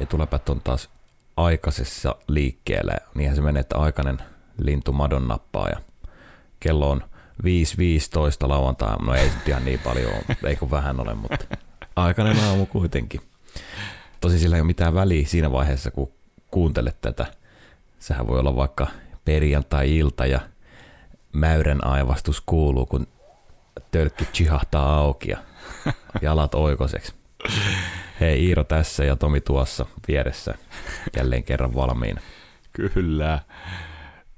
etuläpät on taas aikaisessa liikkeelle. Niinhän se menee, että aikainen lintu madon nappaa ja kello on 5.15 lauantai. No ei nyt ihan niin paljon ei kun vähän ole, mutta aikainen aamu kuitenkin. Tosi sillä ei ole mitään väliä siinä vaiheessa, kun kuuntelet tätä. Sehän voi olla vaikka perjantai-ilta ja mäyrän aivastus kuuluu, kun tölkki chihahtaa auki ja jalat oikoseksi. Hei Iiro tässä ja Tomi tuossa vieressä jälleen kerran valmiina. Kyllä.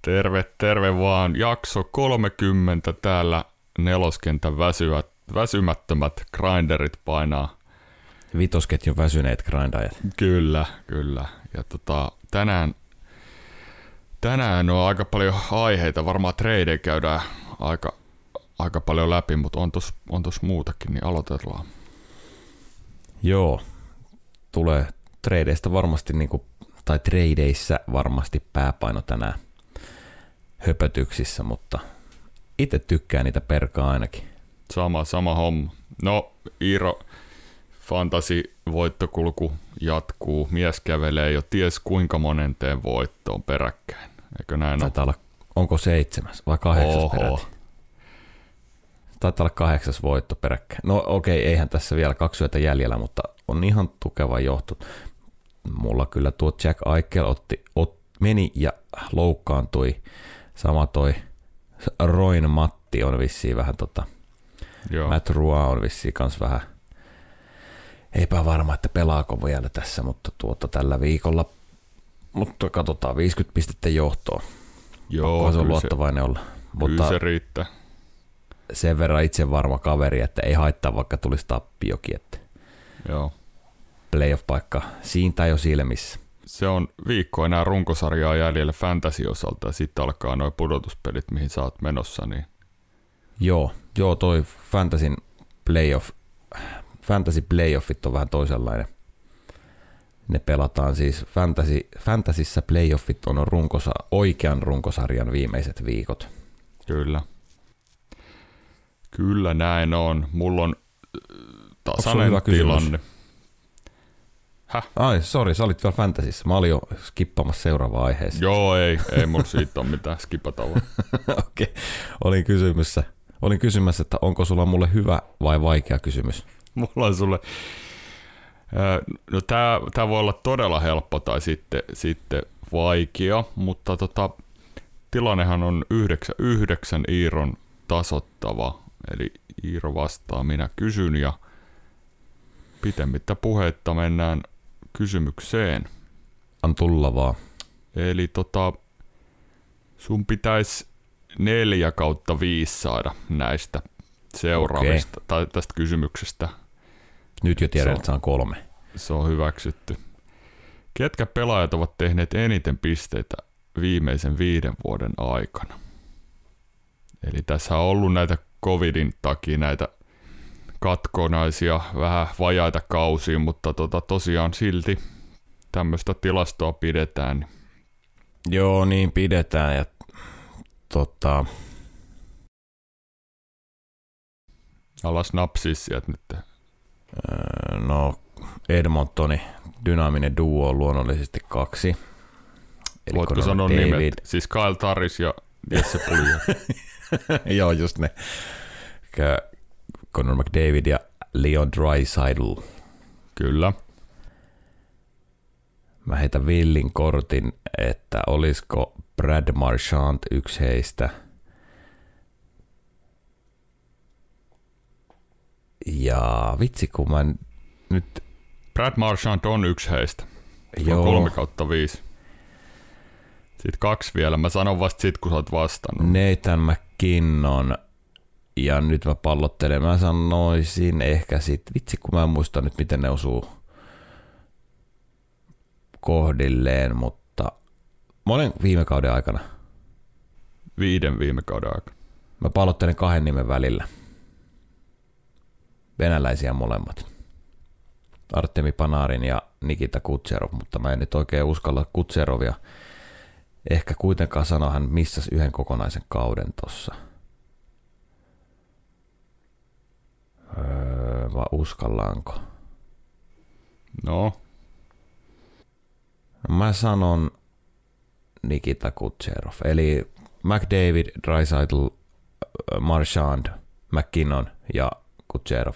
Terve, terve vaan. Jakso 30 täällä neloskentän väsyvät, väsymättömät grinderit painaa. Vitosketjun väsyneet grindajat. Kyllä, kyllä. Ja tota, tänään, tänään on aika paljon aiheita. Varmaan treidejä käydään aika, aika paljon läpi, mutta on tos, on tos muutakin, niin aloitellaan. Joo, tulee tradeista varmasti, niin kuin, tai tradeissä varmasti pääpaino tänään höpötyksissä, mutta itse tykkään niitä perkaa ainakin. Sama, sama homma. No, Iiro, fantasi voittokulku jatkuu. Mies kävelee jo ties kuinka monenteen voittoon peräkkäin. Eikö näin Taitaa olla, onko seitsemäs vai kahdeksas Oho. peräti? Taitaa olla kahdeksas voitto peräkkäin. No okei, okay, eihän tässä vielä kaksi yötä jäljellä, mutta on ihan tukeva johto. Mulla kyllä tuo Jack Eichel otti, ot, meni ja loukkaantui. Sama toi Roin Matti on vissiin vähän tota, Joo. Matt Rua on vissiin kans vähän epävarma, että pelaako vielä tässä, mutta tuota tällä viikolla, mutta katsotaan 50 pistettä johtoa. Joo, se on luottavainen olla. Mutta se riittää. Sen verran itse varma kaveri, että ei haittaa vaikka tulisi tappiokin, että Joo. playoff-paikka siitä jo silmissä. Se on viikko enää runkosarjaa jäljellä fantasy-osalta ja sitten alkaa noin pudotuspelit, mihin sä oot menossa. Niin... Joo, joo, toi fantasyn playoff, fantasy playoffit on vähän toisenlainen. Ne pelataan siis, fantasy, fantasyssä playoffit on runkosa, oikean runkosarjan viimeiset viikot. Kyllä. Kyllä näin on. Mulla on tasainen hyvä tilanne. Häh? Ai, sori, sä olit vielä fantasissa. Mä olin jo skippamassa seuraavaan aiheeseen. Joo, ei, ei mun siitä ole mitään skipata. Okei, okay. olin kysymässä, olin kysymässä, että onko sulla mulle hyvä vai vaikea kysymys? Mulla on sulle, no tää, tää voi olla todella helppo tai sitten, sitten vaikea, mutta tota, tilannehan on 9, 9 Iiron tasottava, eli Iiro vastaa, minä kysyn ja pitemmittä puhetta mennään kysymykseen. On tulla vaan. Eli tota, sun pitäisi neljä kautta viisi saada näistä seuraavista, okay. tai tästä kysymyksestä. Nyt jo tiedän, että saan kolme. Se on hyväksytty. Ketkä pelaajat ovat tehneet eniten pisteitä viimeisen viiden vuoden aikana? Eli tässä on ollut näitä covidin takia näitä katkonaisia, vähän vajaita kausia, mutta tota, tosiaan silti tämmöistä tilastoa pidetään. Joo, niin pidetään ja tota... Alas napsia sieltä nyt. Öö, no, Edmontoni dynaaminen duo on luonnollisesti kaksi. Eli Voitko sanoa David. nimet? Siis Kyle Taris ja Jesse Pulja. Joo, just ne. Conor McDavid ja Leon Dreisaitl. Kyllä. Mä heitän villin kortin, että olisiko Brad Marchand yksi heistä. Ja vitsi, kun mä nyt... Brad Marchand on yksi heistä. Se Joo. on kolme kautta viisi. Sitten kaksi vielä. Mä sanon vasta sit, kun sä oot vastannut. Nathan McKinnon ja nyt mä pallottelen, mä sanoisin ehkä sit, vitsi kun mä en muista nyt miten ne osuu kohdilleen, mutta monen viime kauden aikana. Viiden viime kauden aikana. Mä pallottelen kahden nimen välillä. Venäläisiä molemmat. Artemi Panarin ja Nikita Kutserov, mutta mä en nyt oikein uskalla Kutserovia ehkä kuitenkaan sanoa, hän missasi yhden kokonaisen kauden tossa. Öö, vai uskallaanko? No. Mä sanon Nikita Kutserov, eli McDavid, Dreisaitl, Marchand, McKinnon ja Kutserov.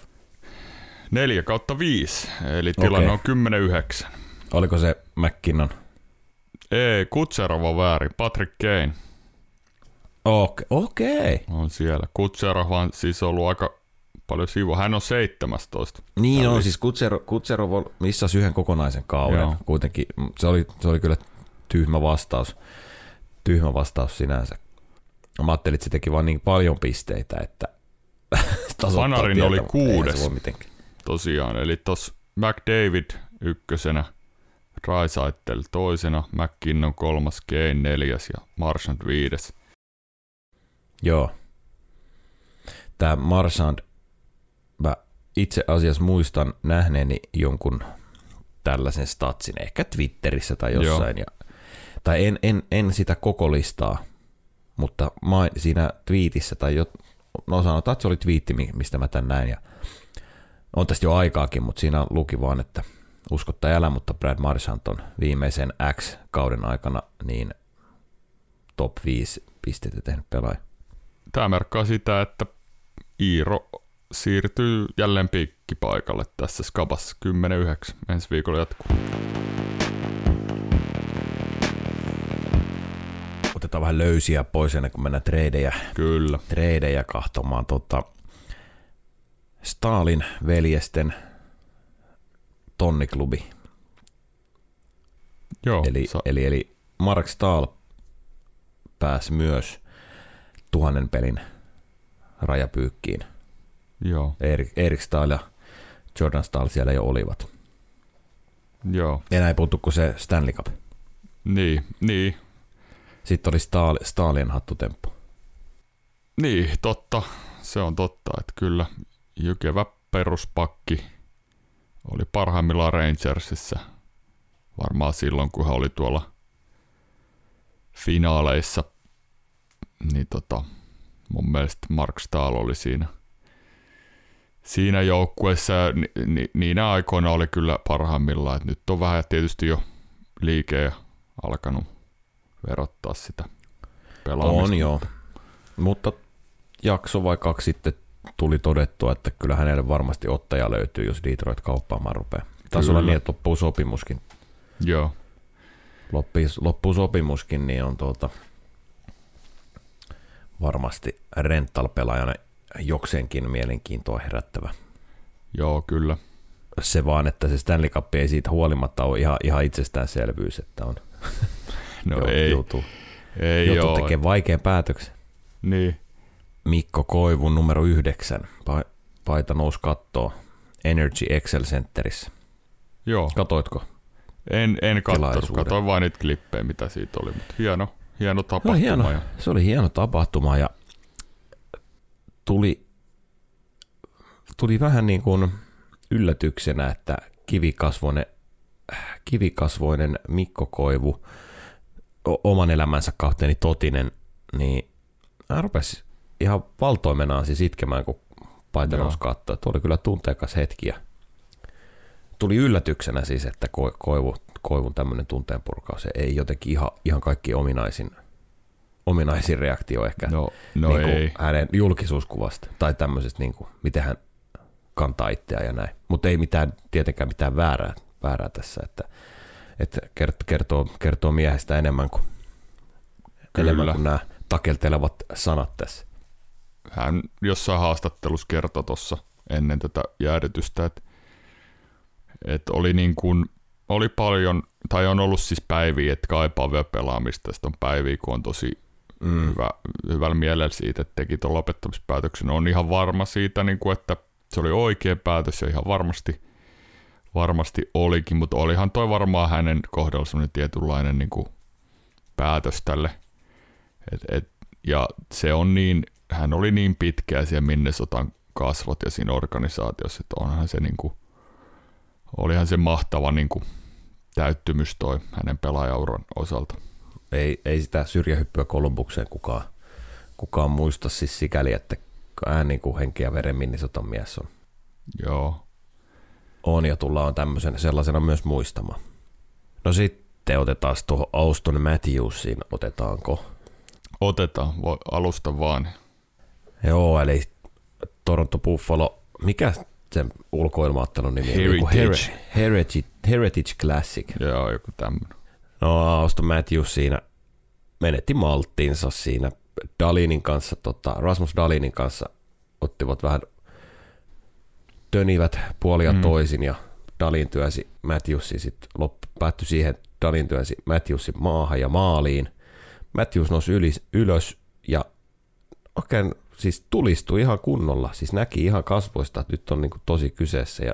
4 kautta 5, eli tilanne Okei. on 10-9. Oliko se McKinnon? Ei, Kutserov on väärin. Patrick Kane Okei. Okei. on siellä. Kutserov on siis ollut aika paljon sivu. Hän on 17. Niin Tämä on, siis Kutserov, Kutserov missasi yhden kokonaisen kauden. Joo. Kuitenkin mm, se oli, se oli kyllä tyhmä vastaus. Tyhmä vastaus sinänsä. Mä ajattelin, että se teki vaan niin paljon pisteitä, että Panarin oli kuudes. Tosiaan, eli tos McDavid ykkösenä, Drysaitel toisena, McKinnon kolmas, Kane neljäs ja Marchand viides. Joo. Tämä Marsand, mä itse asiassa muistan nähneeni jonkun tällaisen statsin, ehkä Twitterissä tai jossain. Ja, tai en, en, en sitä koko listaa, mutta main, siinä twiitissä tai jo, no sanotaan, että se oli twiitti, mi- mistä mä tän näin. Ja on tästä jo aikaakin, mutta siinä luki vaan, että usko tai älä, mutta Brad Marchand on viimeisen X-kauden aikana niin top 5 pisteitä tehnyt pelaaja. Tämä merkkaa sitä, että Iiro siirtyy jälleen piikkipaikalle tässä skabassa 10-9. Ensi viikolla jatkuu. otetaan vähän löysiä pois ennen kuin mennään treidejä, Kyllä. treidejä kahtomaan. Tota, Stalin veljesten tonniklubi. Joo, Eli, sa- eli, eli Mark Stahl pääsi myös tuhannen pelin rajapyykkiin. joo, Erik, Erik Stahl ja Jordan Stahl siellä jo olivat. joo. Enää ei puhuttu kuin se Stanley Cup. Niin, niin, Sitten oli Stahl, Stahlin hattutemppu. niin, totta. Se on totta, että kyllä jykevä peruspakki oli parhaimmillaan Rangersissa. Varmaan silloin, kun hän oli tuolla finaaleissa. Niin tota, mun mielestä Mark Stahl oli siinä, siinä joukkueessa. Ni, ni, niinä aikoina oli kyllä parhaimmillaan. Et nyt on vähän tietysti jo liike alkanut verottaa sitä pelaamista. On joo. Mutta jakso vai kaksi sitten tuli todettua, että kyllä hänelle varmasti ottaja löytyy, jos Detroit kauppaamaan rupeaa. Taisi olla niin, että loppuu sopimuskin. Joo, Loppuu, loppuu sopimuskin, niin on tuota, varmasti rental-pelaajana jokseenkin mielenkiintoa herättävä. joo, kyllä. Se vaan, että se Stanley Cup ei siitä huolimatta ole ihan, ihan itsestäänselvyys, että on No jou- ei, joutuu, ei joutuu joo. tekemään vaikean päätöksen. Niin, Mikko Koivun numero yhdeksän. Pa- paita nousi kattoo Energy Excel Centerissä. joo. Katoitko? En, en katsonut, Tilaisuuden. katsoin vain niitä klippejä, mitä siitä oli, mutta hieno, hieno No, tapahtuma. hieno. Ja, Se oli hieno tapahtuma ja tuli, tuli vähän niin kuin yllätyksenä, että kivikasvoinen, kivikasvoinen Mikko Koivu, oman elämänsä kapteeni Totinen, niin hän rupesi ihan valtoimenaan siis itkemään, kun nousi kattoon. Tuo oli kyllä tunteikas hetki ja tuli yllätyksenä siis, että Ko- Koivu, Koivun tämmöinen tunteenpurkaus ei jotenkin ihan, ihan kaikki ominaisin, ominaisin reaktio ehkä no, no niin kuin ei. hänen julkisuuskuvasta tai tämmöisestä, niin kuin, miten hän kantaa itseään ja näin. Mutta ei mitään, tietenkään mitään väärää, väärää tässä, että, että kert- kertoo, kertoo miehestä enemmän kuin, Kyllä. enemmän kuin nämä takeltelevat sanat tässä. Hän jossain haastattelussa kertoi tuossa ennen tätä jäädytystä, että, että oli niin kuin, oli paljon, tai on ollut siis päiviä, että kaipaa vielä pelaamista, sitten on päiviä, kun on tosi Mm. hyvä, hyvällä mielellä siitä, että teki tuon lopettamispäätöksen. On ihan varma siitä, niin kuin, että se oli oikea päätös ja ihan varmasti, varmasti olikin, mutta olihan toi varmaan hänen kohdalla semmoinen tietynlainen niin kuin päätös tälle. Et, et, ja se on niin, hän oli niin pitkään siellä Minnesotan kasvot ja siinä organisaatiossa, että onhan se niin kuin, olihan se mahtava niin kuin, täyttymys toi hänen pelaajauran osalta. Ei, ei sitä syrjähyppyä Kolumbukseen kukaan, kukaan muista siis sikäli, että hän niin kuin henki ja veren Minnesotan mies on, Joo, on ja tullaan tämmöisen sellaisena myös muistamaan. No sitten otetaan tuohon Auston Matthewsiin, otetaanko? Otetaan, alusta vaan. Joo, eli Toronto Buffalo, mikä sen ulkoilmaattelun nimi Heritage. Her- Heritage, Heritage Classic. Joo, joku tämmöinen. No Auston Matthews siinä menetti malttiinsa siinä Dalinin kanssa, tota, Rasmus Dalinin kanssa ottivat vähän tönivät puolia Mm. toisin ja Dalin työnsi Matthewsin sitten loppu, päättyi siihen, Dalin työnsi Matthewsin maahan ja maaliin. Matthews nousi yli, ylös ja oikein siis tulistui ihan kunnolla, siis näki ihan kasvoista, että nyt on niinku tosi kyseessä ja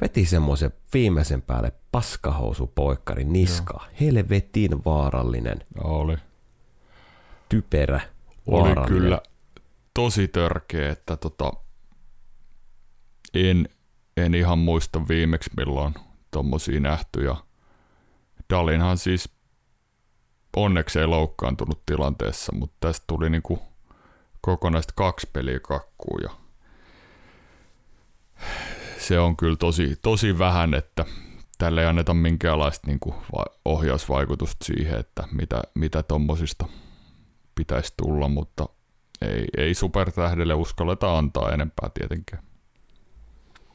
veti semmoisen viimeisen päälle paskahousupoikkarin niska. Helvetin vaarallinen, Joo, oli. typerä, Oli vaarallinen. kyllä tosi törkeä, että tota, en, en ihan muista viimeksi milloin tommosia nähty ja Dalinhan siis onneksi ei loukkaantunut tilanteessa, mutta tästä tuli niinku kokonaista kaksi peliä kakkuun ja se on kyllä tosi, tosi vähän, että tälle ei anneta minkäänlaista niinku va- ohjausvaikutusta siihen, että mitä, mitä tommosista pitäisi tulla, mutta ei, ei supertähdelle uskalleta antaa enempää tietenkään.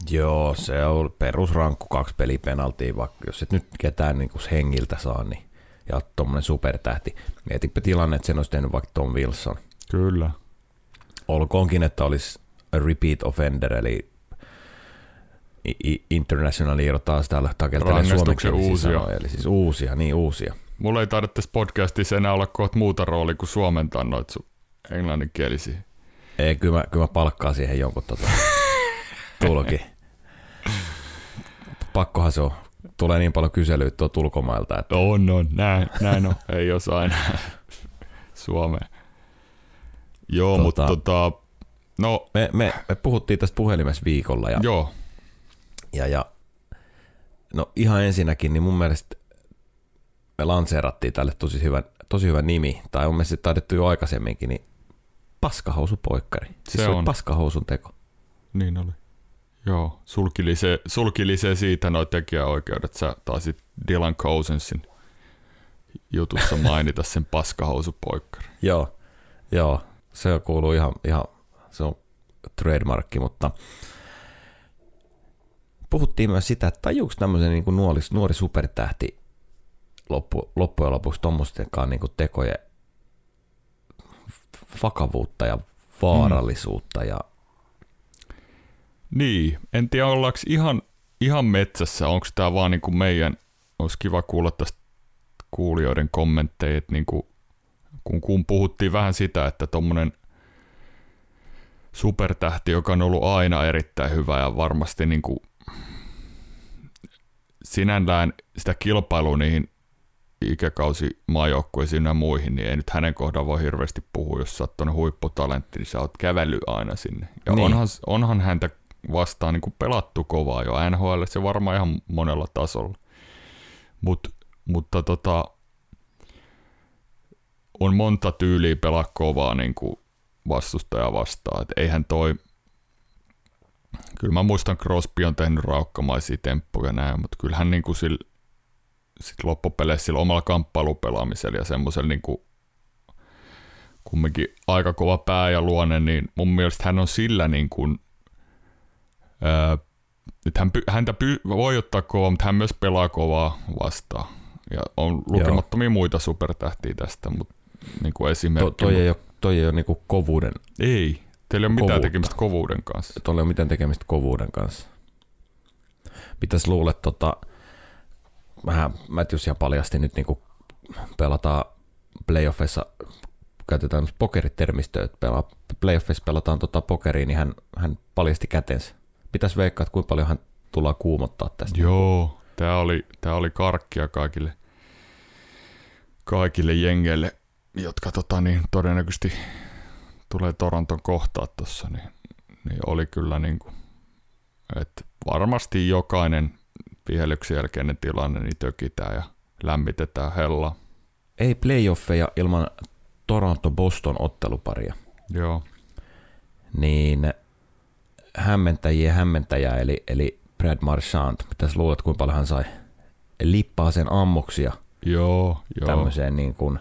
Joo, se on perusrankku kaksi pelipenaltia, vaikka jos et nyt ketään niin hengiltä saa, niin ja tuommoinen supertähti. Mietipä tilanne, että sen olisi tehnyt vaikka Tom Wilson. Kyllä. Olkoonkin, että olisi a repeat offender, eli international taas täällä takeltelee suomeksi uusia. eli siis uusia, niin uusia. Mulla ei taida tässä podcastissa enää olla kohta muuta roolia kuin suomentaa noita sun englanninkielisiä. Ei, kyllä mä, kyllä mä palkkaan siihen jonkun tota, tulki. Pakkohan se on. Tulee niin paljon kyselyitä tuolta ulkomailta, että On, on, näin, näin on. ei osaa enää suomea. Joo, Tota- mutta tota, no me, me, me puhuttiin tästä puhelimessa viikolla ja, joo, ja, ja no ihan ensinnäkin, niin mun mielestä me lanseerattiin tälle tosi hyvä, tosi hyvä nimi, tai on mielestä taidettu jo aikaisemminkin, niin paskahousupoikkari. Siis Se se, on. paskahousun teko. niin oli. Joo, sulkilisee, sulkilisee siitä noi tekijäoikeudet. Sä taisit Dylan Cousinsin jutussa mainita sen paskahousupoikkari. Joo, joo, se kuuluu ihan, ihan se on trademarkki, mutta puhuttiin myös sitä, että tajuuko tämmöisen niin kuin nuori, nuori supertähti loppu, loppujen lopuksi tuommoistenkaan niin kuin tekojen vakavuutta ja vaarallisuutta mm. ja Niin, en tiedä ollaanko ihan, ihan metsässä, onko tämä vaan niinku meidän, olisi kiva kuulla tästä kuulijoiden kommentteja, että niinku, kun, kun puhuttiin vähän sitä, että tuommoinen supertähti, joka on ollut aina erittäin hyvä ja varmasti niinku sinällään sitä kilpailua niihin ikäkausi maajoukkueisiin ja muihin, niin ei nyt hänen kohdalla voi hirveästi puhua, jos sä oot huipputalentti, niin sä oot kävellyt aina sinne. Ja Niin. onhan, onhan häntä vastaan niin kuin pelattu kovaa jo NHL, se varmaan ihan monella tasolla. Mut, mutta tota, on monta tyyliä pelaa kovaa niin kuin vastustaja vastaan. Et eihän toi, kyllä mä muistan Crosby on tehnyt raukkamaisia temppuja näin, mutta kyllähän niin kuin sillä sit loppupeleissä sillä omalla kamppailupelaamisella ja semmoisella niin kuin kumminkin aika kova pää ja luonne, niin mun mielestä hän on sillä niin kuin, ää, että hän, py- häntä py- voi ottaa kovaa, mutta hän myös pelaa kovaa vastaan. Ja on lukemattomia muita supertähtiä tästä, mutta niin kuin to, esimerkki. toi, ei ole, toi ei ole niin kuin kovuuden, ei, teillä ei ole mitään Kovuutta. tekemistä kovuuden kanssa. toi ei ole mitään tekemistä kovuuden kanssa. Mitäs luulet, tota, vähän Matthews ihan paljasti nyt niin kuin pelataan playoffissa, käytetään pokeritermistöä, että pelaa, playoffissa pelataan tota pokeriin, niin hän, hän paljasti kätensä. Pitäisi veikkaa, että kuinka paljon hän tullaan kuumottaa tästä. Joo, tää oli, tää oli karkkia kaikille, kaikille jengeille, jotka tota, niin, todennäköisesti tulee Toronton kohtaa tuossa, niin, niin, oli kyllä niin kuin, että varmasti jokainen vihelyksen jälkeinen tilanne niin tökitään ja lämmitetään hella. Ei playoffeja ilman Toronto-Boston otteluparia. Joo, niin hämmentäjien hämmentäjä, eli, eli Brad Marchand, mitäs luulet, kuinka paljon hän sai lippaa sen ammoksia Joo, joo. tämmöiseen niin kuin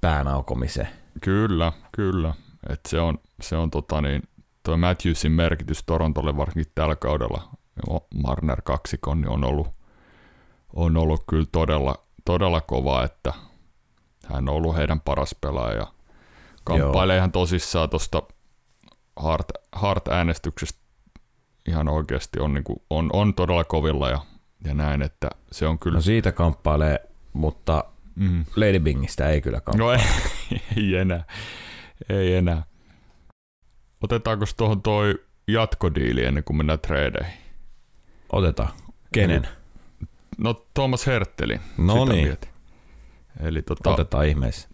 pään aukomiseen. Kyllä, kyllä. Et se on, se on tota niin, toi Matthewsin merkitys Torontolle varsinkin tällä kaudella, Marner kaksikon, niin on ollut, on ollut kyllä todella, todella kova, että hän on ollut heidän paras pelaaja. Ja kamppailee ihan tosissaan tuosta Hart, Hart-äänestyksestä ihan oikeasti on, niin kuin, on, on todella kovilla ja, ja näin, että se on kyllä... No siitä kamppailee, mutta mm. Lady Bingistä ei kyllä kamppaile. No ei, ei enää, ei enää. Otetaanko tuohon toi jatkodiili ennen kuin mennään treideihin? Otetaan. Kenen? No Thomas Herteli. No niin. Eli tota, Otetaan ihmeessä.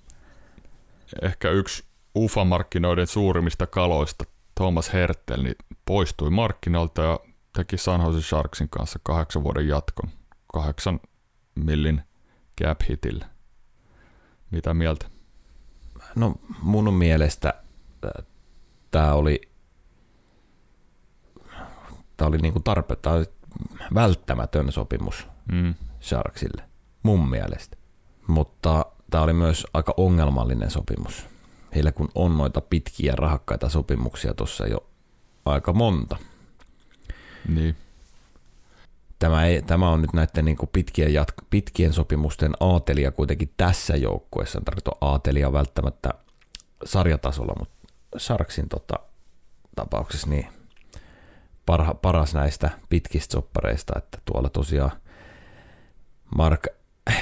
Ehkä yksi UFA-markkinoiden suurimmista kaloista, Thomas Hertel, niin poistui markkinoilta ja teki San Jose Sharksin kanssa kahdeksan vuoden jatkon. Kahdeksan millin cap hitille. Mitä mieltä? No mun mielestä tämä oli, tää oli niinku tarpe, tää oli välttämätön sopimus mm. Sharksille, mun mielestä. Mutta tämä oli myös aika ongelmallinen sopimus. Heillä kun on noita pitkiä rahakkaita sopimuksia tuossa jo aika monta. Niin. Tämä, ei, tämä on nyt näiden niin kuin pitkien, jatk- pitkien sopimusten aatelia kuitenkin tässä joukkueessa. En tarkoita aatelia välttämättä sarjatasolla, mutta Sharksin tota, tapauksessa niin parha, paras näistä pitkistä soppareista, että tuolla tosiaan Mark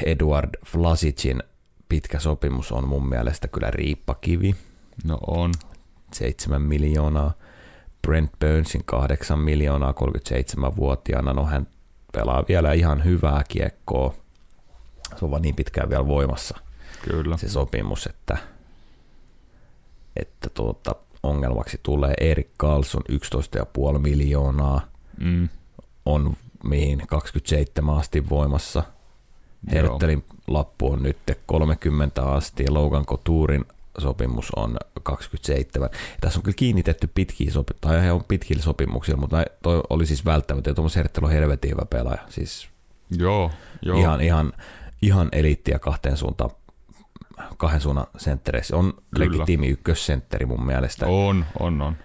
Edward Flasicin pitkä sopimus on mun mielestä kyllä riippakivi. No on. 7 miljoonaa. Brent Burnsin 8 miljoonaa 37-vuotiaana. No hän pelaa vielä ihan hyvää kiekkoa. Se on vaan niin pitkään vielä voimassa Kyllä. se sopimus, että, että tuota, ongelmaksi tulee Erik Carlson 11,5 miljoonaa. Mm. On mihin 27 asti voimassa. Herttelin lappu on nyt 30 asti ja Logan Couturin sopimus on 27. Ja tässä on kyllä kiinnitetty pitkiä sopi- tai he on pitkillä sopimuksilla, mutta toi oli siis välttämättä. Tuomas Herttel on helvetin hyvä pelaaja. Siis joo, joo. Ihan, ihan, ihan eliittiä kahteen suuntaan kahden suunnan senttereissä. On Kyllä. legitiimi ykkössentteri mun mielestä. On, on, on.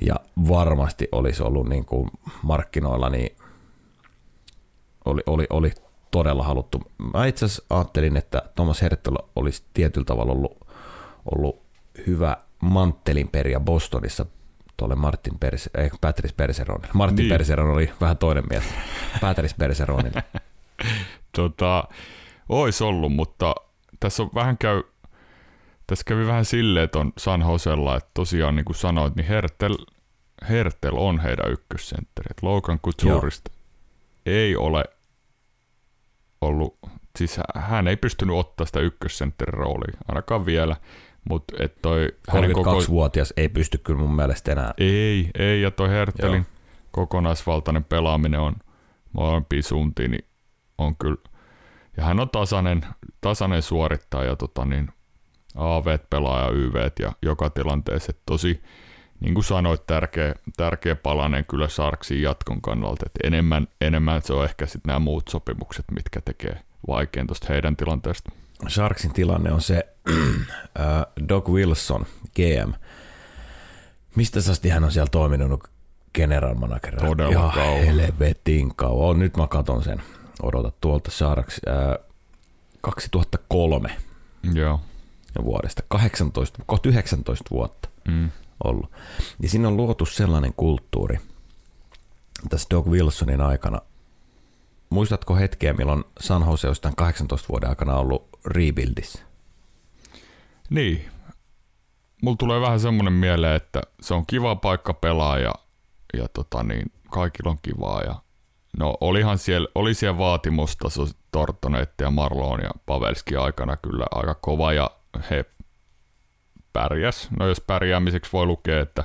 Ja varmasti olisi ollut niin kuin markkinoilla, niin oli, oli, oli todella haluttu. Mä itse asiassa ajattelin, että Thomas Hertel olisi tietyllä tavalla ollut, ollut hyvä manttelin peria Bostonissa tuolle Martin Pers, eh, Patrice Perseron. Martin niin. Perseron oli vähän toinen mies. Patrice Perseronille. tota, ois ollut, mutta tässä on vähän käy, tässä kävi vähän silleen, että on San Josella, että tosiaan niin kuin sanoit, niin Hertel, Hertel on heidän ykkössentteri. Logan Couturista ei ole ollut, siis hän ei pystynyt ottaa sitä ykkössentterin roolia, ainakaan vielä. Mutta et toi 32-vuotias koko... ei pysty kyllä mun mielestä enää. Ei, ei, ja toi Hertelin Joo. kokonaisvaltainen pelaaminen on molempiin suuntiin, niin on kyllä, ja hän on tasainen, tasainen suorittaja, tota niin, AV pelaa ja YV ja joka tilanteessa, tosi, niin kuin sanoit, tärkeä, tärkeä palanen kyllä Sarksin jatkon kannalta, että enemmän, enemmän se on ehkä sitten nämä muut sopimukset, mitkä tekee vaikein tuosta heidän tilanteesta. Sharksin tilanne on se, Doc Wilson, GM, mistä asti hän on siellä toiminut general managerina? Todella Ihan kauan. helvetin kauan. Nyt mä katon sen. Odota tuolta Sharks. 2003 Joo. vuodesta. 18, kohta 19 vuotta mm. ollut. Ja siinä on luotu sellainen kulttuuri tässä Doc Wilsonin aikana. Muistatko hetkeä, milloin San Jose on 18 vuoden aikana ollut rebuildissä? Niin. Mulla tulee vähän semmoinen mieleen, että se on kiva paikka pelaa ja, ja tota niin, kaikilla on kivaa. Ja, no olihan siellä, oli siellä vaatimustaso Tortonetti ja Marlon ja Pavelski aikana kyllä aika kova ja he pärjäs. No jos pärjäämiseksi voi lukea, että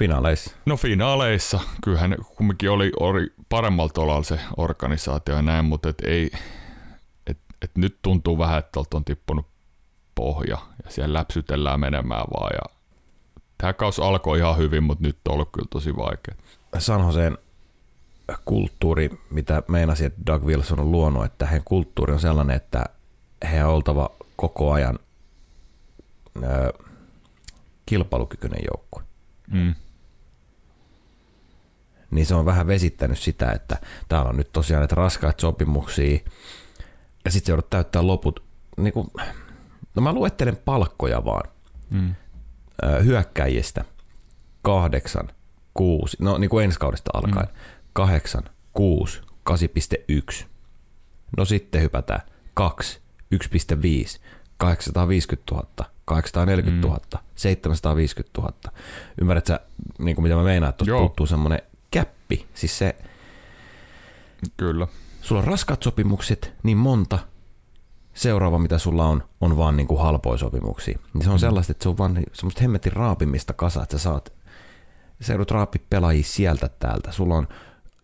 Finaaleissa. No finaaleissa. Kyllähän kumminkin oli, oli paremmalla tolalla se organisaatio ja näin, mutta et ei, et, et nyt tuntuu vähän, että on tippunut pohja ja siellä läpsytellään menemään vaan. Ja tämä kaus alkoi ihan hyvin, mutta nyt on ollut kyllä tosi vaikea. San Joseen kulttuuri, mitä meinasin, että Doug Wilson on luonut, että heidän kulttuuri on sellainen, että he on oltava koko ajan ö, kilpailukykyinen joukkue. Mm. Niin se on vähän vesittänyt sitä, että täällä on nyt tosiaan näitä raskaat sopimuksia, ja sitten se joudut täyttää loput. Niin kuin, no mä luettelen palkkoja vaan. Mm. Hyökkäjistä kahdeksan, kuusi, no niin kuin ensi kaudesta alkaen, mm. kahdeksan, kuusi, 8,1. No sitten hypätään 2, 1,5, 850 000, 840 000, mm. 750 000. Ymmärrät sä, niin kuin mitä mä meinaan, että puuttuu semmoinen käppi. Siis se, Kyllä. sulla on raskat sopimukset, niin monta. Seuraava, mitä sulla on, on vaan niin kuin halpoja sopimuksia. Niin se on Mm. sellaista, että se on vaan semmoista hemmetin raapimista kasa, että sä saat, sä joudut raapi pelaajia sieltä täältä. Sulla on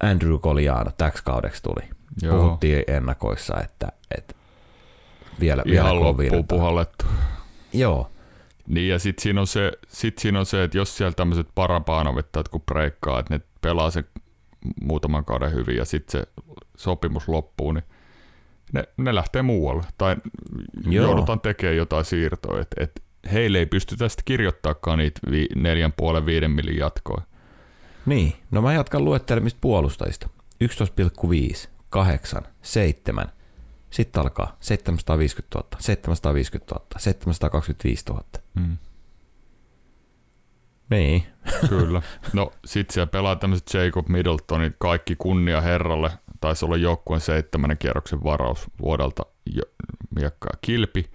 Andrew Goliano, täksi kaudeksi tuli. Joo. Puhuttiin ennakoissa, että, että vielä, vielä Ihan loppuun kovirtaa. puhallettu. Joo, Niin ja sitten siinä, on se, sit siinä on se, että jos siellä tämmöiset parapaanovettajat kun breikkaa, että ne pelaa sen muutaman kauden hyvin ja sitten se sopimus loppuu, niin ne, ne lähtee muualle. Tai Joo. joudutaan tekemään jotain siirtoa. Et, et heille ei pystytä sitten kirjoittaakaan niitä vi, neljän puolen viiden millin jatkoa. Niin, no mä jatkan luettelemista puolustajista. 11,5, 8, 7, sitten alkaa 750 000, 750 000, 725 000. Mm. Niin, Kyllä. No sit siellä pelaa tämmöiset Jacob Middletonit, kaikki kunnia herralle. Taisi olla joukkueen seitsemännen kierroksen varaus vuodelta miekkaa kilpi.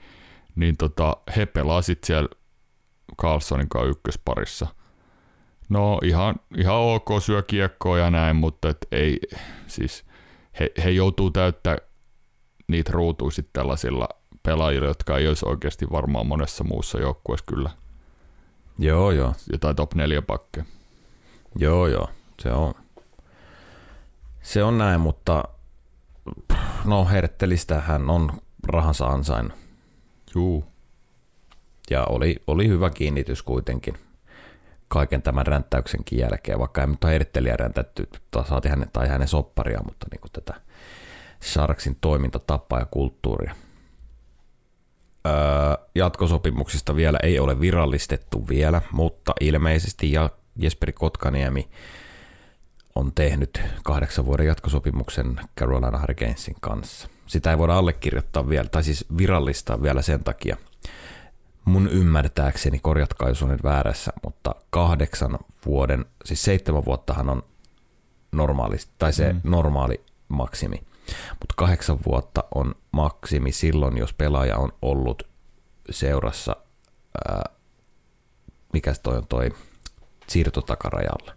Niin tota, he pelaa sit siellä Carlsonin kanssa ykkösparissa. No ihan, ihan ok syö kiekkoa ja näin, mutta et ei, siis he, he joutuu täyttää niitä ruutuja sit tällaisilla pelaajilla, jotka ei olisi oikeasti varmaan monessa muussa joukkueessa kyllä joo joo, jotain top 4 pakkeja. joo joo, se on, se on näin, mutta no Herttelistä hän on rahansa ansainnut. Juu. Ja oli, oli hyvä kiinnitys kuitenkin kaiken tämän ränttäyksenkin jälkeen, vaikka ei nyt ole Hertteliä räntätty, saati hänen, tai hänen sopparia, mutta niin kuin tätä Sharksin toimintatapaa ja kulttuuria. Öö, jatkosopimuksista vielä ei ole virallistettu vielä, mutta ilmeisesti ja Jesperi Kotkaniemi on tehnyt kahdeksan vuoden jatkosopimuksen Carolina Hurricanesin kanssa. Sitä ei voida allekirjoittaa vielä, tai siis virallistaa vielä sen takia, mun ymmärtääkseni, korjatkaa jos olen väärässä, mutta kahdeksan vuoden, siis seitsemän vuottahan on normaali, tai se mm. normaali maksimi, mutta kahdeksan vuotta on maksimi silloin, jos pelaaja on ollut seurassa, ää, mikäs toi on toi, siirtotakarajalle.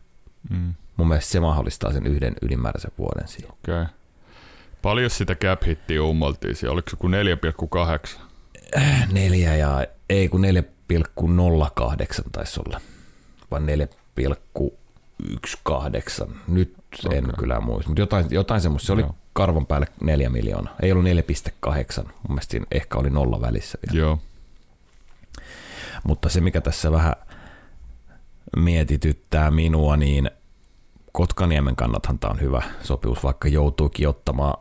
Mm. Mun mielestä se mahdollistaa sen yhden ylimääräisen vuoden siihen. Okei. Okay. Paljon sitä cap hittiä ummaltiin siellä? Oliko se kuin 4,8? Neljä ja, ei kun 4,08 taisi olla, vai 4,18. Nyt okay. en kyllä muista, mutta jotain, jotain semmoista. Se oli Joo. karvan päälle 4 miljoonaa. Ei ollut 4,8. Mun mielestä siinä ehkä oli nolla välissä vielä. Joo. Mutta se, mikä tässä vähän mietityttää minua, niin Kotkaniemen kannathan tämä on hyvä sopimus, vaikka joutuukin ottamaan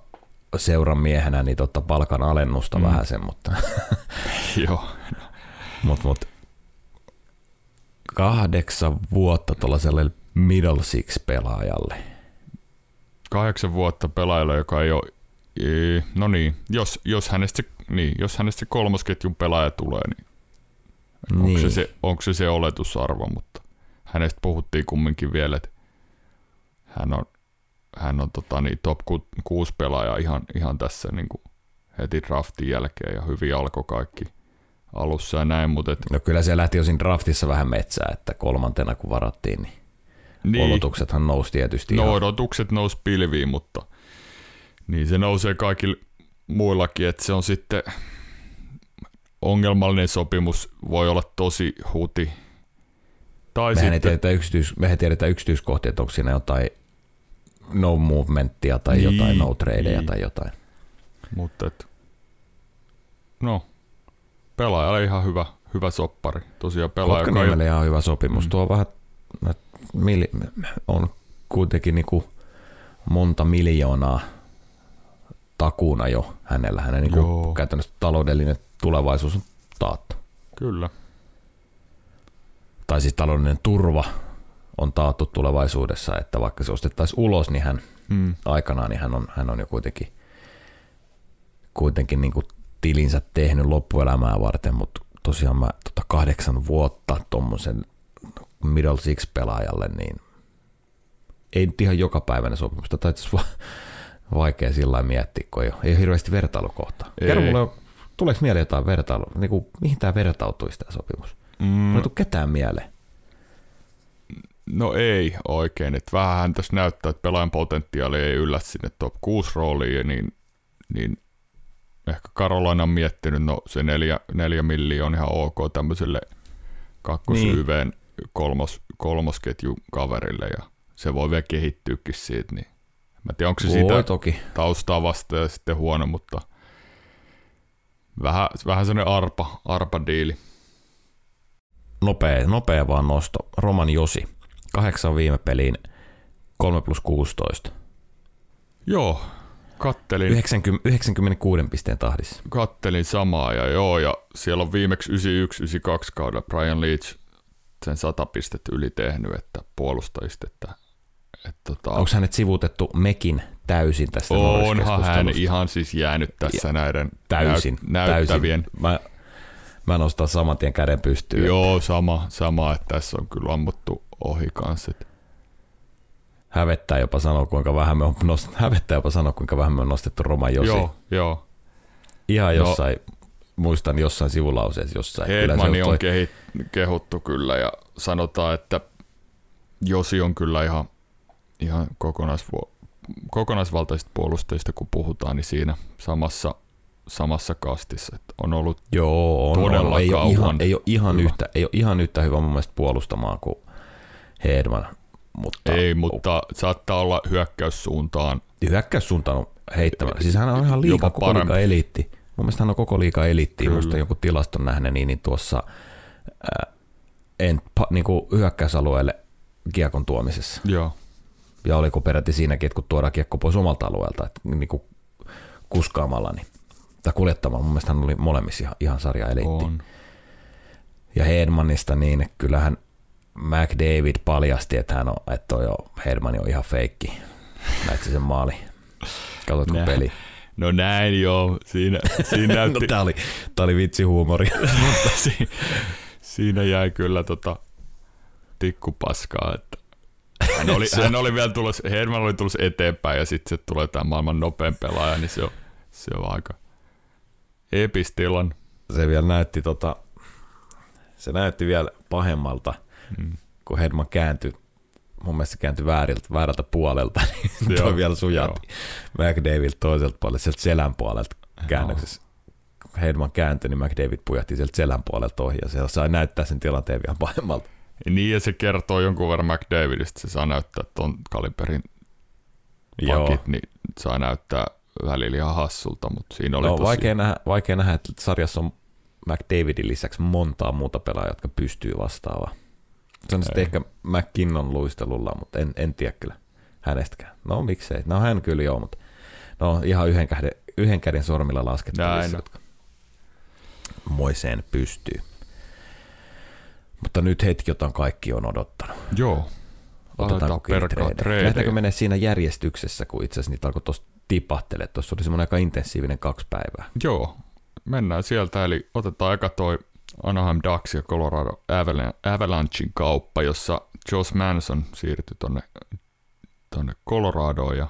seuran miehenä niin totta palkan alennusta mm. Vähän sen, mutta Joo. Mut, mut, kahdeksan vuotta tuollaiselle middle six pelaajalle. Kahdeksan vuotta pelaajalle, joka ei ole... Ee, No niin, jos, jos, hänestä niin, jos hänestä kolmosketjun pelaaja tulee, niin onko, Niin. se, se, onko se se oletusarvo, mutta hänestä puhuttiin kumminkin vielä, että hän on, hän on tota, niin, top 6 pelaaja ihan, ihan tässä niin kuin heti draftin jälkeen ja hyvin alkoi kaikki alussa ja näin, mutta et, No kyllä se lähti jo siinä draftissa vähän metsää, että kolmantena kun varattiin, niin, niin. odotuksethan nousi tietysti no ihan. odotukset nousi pilviin, mutta niin se nousee kaikilla muillakin, että se on sitten ongelmallinen sopimus, voi olla tosi huti. Tai Mehän ei, sitten, tiedetä yksityis, mehän tiedetään yksityiskohtia, että onko siinä jotain no movementtia tai Niin, jotain no tradeja niin. tai jotain. mutta et, no, pelaajalle ihan hyvä, hyvä soppari. Tosiaan pelaaja, Kotkaniemelle ihan hyvä sopimus. Mm. Tuo vähän, no, mili, on kuitenkin niinku monta miljoonaa takuuna jo hänellä. Hänen niin kuin käytännössä taloudellinen tulevaisuus on taattu. Kyllä. Tai siis taloudellinen turva on taattu tulevaisuudessa, että vaikka se ostettaisiin ulos, niin hän mm. aikanaan niin hän on, hän on jo kuitenkin, kuitenkin niin kuin tilinsä tehnyt loppuelämää varten, mutta tosiaan mä tota kahdeksan vuotta tuommoisen middle six pelaajalle, niin ei nyt ihan joka päivänä sopimusta, tai itse vaikea sillä miettiä, kun ei ole, ei ole hirveästi vertailukohtaa. Kerro mulle, tuleeko mieleen jotain vertailu, niin kuin, mihin tämä vertautuisi tämä sopimus? Mm. Ei tule ketään mieleen. No ei oikein, että vähän tässä näyttää, että pelaajan potentiaali ei yllä sinne top 6 rooliin, niin, niin ehkä Karolaina on miettinyt, no se neljä, neljä miljoonaa on ihan ok tämmöiselle kakkosyyveen niin. kolmos, kolmosketju kaverille ja se voi vielä kehittyäkin siitä, niin mä tiedän, onko se sitä toki. taustaa vasta ja sitten huono, mutta vähän, vähän sellainen arpa, arpa diili. Nopea, nopea vaan nosto. Roman Josi, kahdeksan viime peliin, 3 plus 16. Joo, kattelin. 90, 96 pisteen tahdissa. Kattelin samaa ja joo, ja siellä on viimeksi 91-92 kaudella Brian Leach sen 100 pistettä yli tehnyt, että puolustajista, että et, tota, Onko hänet sivuutettu mekin täysin tästä Onhan hän ihan siis jäänyt tässä ja, näiden täysin, näyt, näyttävien. Täysin. Mä, mä nostan saman tien käden pystyyn. Joo, että... sama, sama, että tässä on kyllä ammuttu ohi kanssa. Hävettää jopa sanoa, kuinka vähän me on nostettu, hävettää jopa sanoa, kuinka vähän me on nostettu Roma Josi. Joo, joo. Ihan no. jossain, no, muistan jossain sivulauseessa jossain. Hedmani on, toi... kehit, kehuttu kyllä ja sanotaan, että Josi on kyllä ihan ihan kokonaisvu- kokonaisvaltaisista puolustajista, kun puhutaan, niin siinä samassa, samassa kastissa. Että on ollut Joo, on, todella on. Ei, kauan ole ihan, ei, ole ihan yhtä, ei ole ihan yhtä hyvä mun mielestä puolustamaan kuin Hedman. Mutta, ei, mutta uh, saattaa olla hyökkäyssuuntaan. Hyökkäyssuuntaan on heittämällä. Siis hän on ihan liika koko liika eliitti. Mun mielestä hän on koko liika eliitti. Muista joku tilaston nähnyt niin, niin tuossa äh, en, pa, niin kuin hyökkäysalueelle kiekon tuomisessa. Joo ja oliko peräti siinäkin, että kun tuodaan kiekko pois omalta alueelta, että niin kuin kuskaamalla niin, tai kuljettamalla, mun mielestä hän oli molemmissa ihan, ihan sarja eliitti. On. Ja Hedmanista, niin kyllähän McDavid paljasti, että hän on, että toi jo, Hedman on ihan feikki. Näit sen maali. Katsotko Nä. peli? No näin joo, siinä, siinä näytti... no tää oli, tää oli vitsihuumori. Mutta si, siinä jäi kyllä tota tikkupaskaa, että hän oli, hän oli vielä tullut, Herman oli tullut eteenpäin ja sitten se tulee tämä maailman nopein pelaaja, niin se on, se on aika epistilan. Se vielä näytti, tota, se näytti vielä pahemmalta, mm. kun Hedman kääntyi mun mielestä kääntyi vääriltä, väärältä puolelta, niin toi vielä sujati McDavid toiselta puolelta, sieltä selän puolelta käännöksessä. Hedman kääntyi, niin McDavid pujahti sieltä selän puolelta ohi, ja se sai näyttää sen tilanteen vielä pahemmalta. Niin, ja se kertoo jonkun verran McDavidista, se saa näyttää ton kaliberin pakit, niin saa näyttää välillä ihan hassulta, mutta siinä oli no, tosi... vaikea, nähdä, vaikea nähdä, että sarjassa on McDavidin lisäksi montaa muuta pelaajaa, jotka pystyy vastaavaan. Se on sitten ehkä McKinnon luistelulla, mutta en, en tiedä kyllä hänestäkään. No miksei, no hän kyllä joo, mutta no ihan yhden käden, yhden käden sormilla laskettavissa, jotka moiseen pystyy. Mutta nyt hetki, jota kaikki on odottanut. Joo. Otetaanko treidejä? Lähdetäänkö mennä siinä järjestyksessä, kun itse asiassa niitä alkoi tuossa tipahtele. Tuossa oli semmoinen aika intensiivinen kaksi päivää. Joo, mennään sieltä. Eli otetaan eka toi Anaheim Ducks ja Colorado Avalanchein kauppa, jossa Josh Manson siirtyi tonne, tonne Coloradoon ja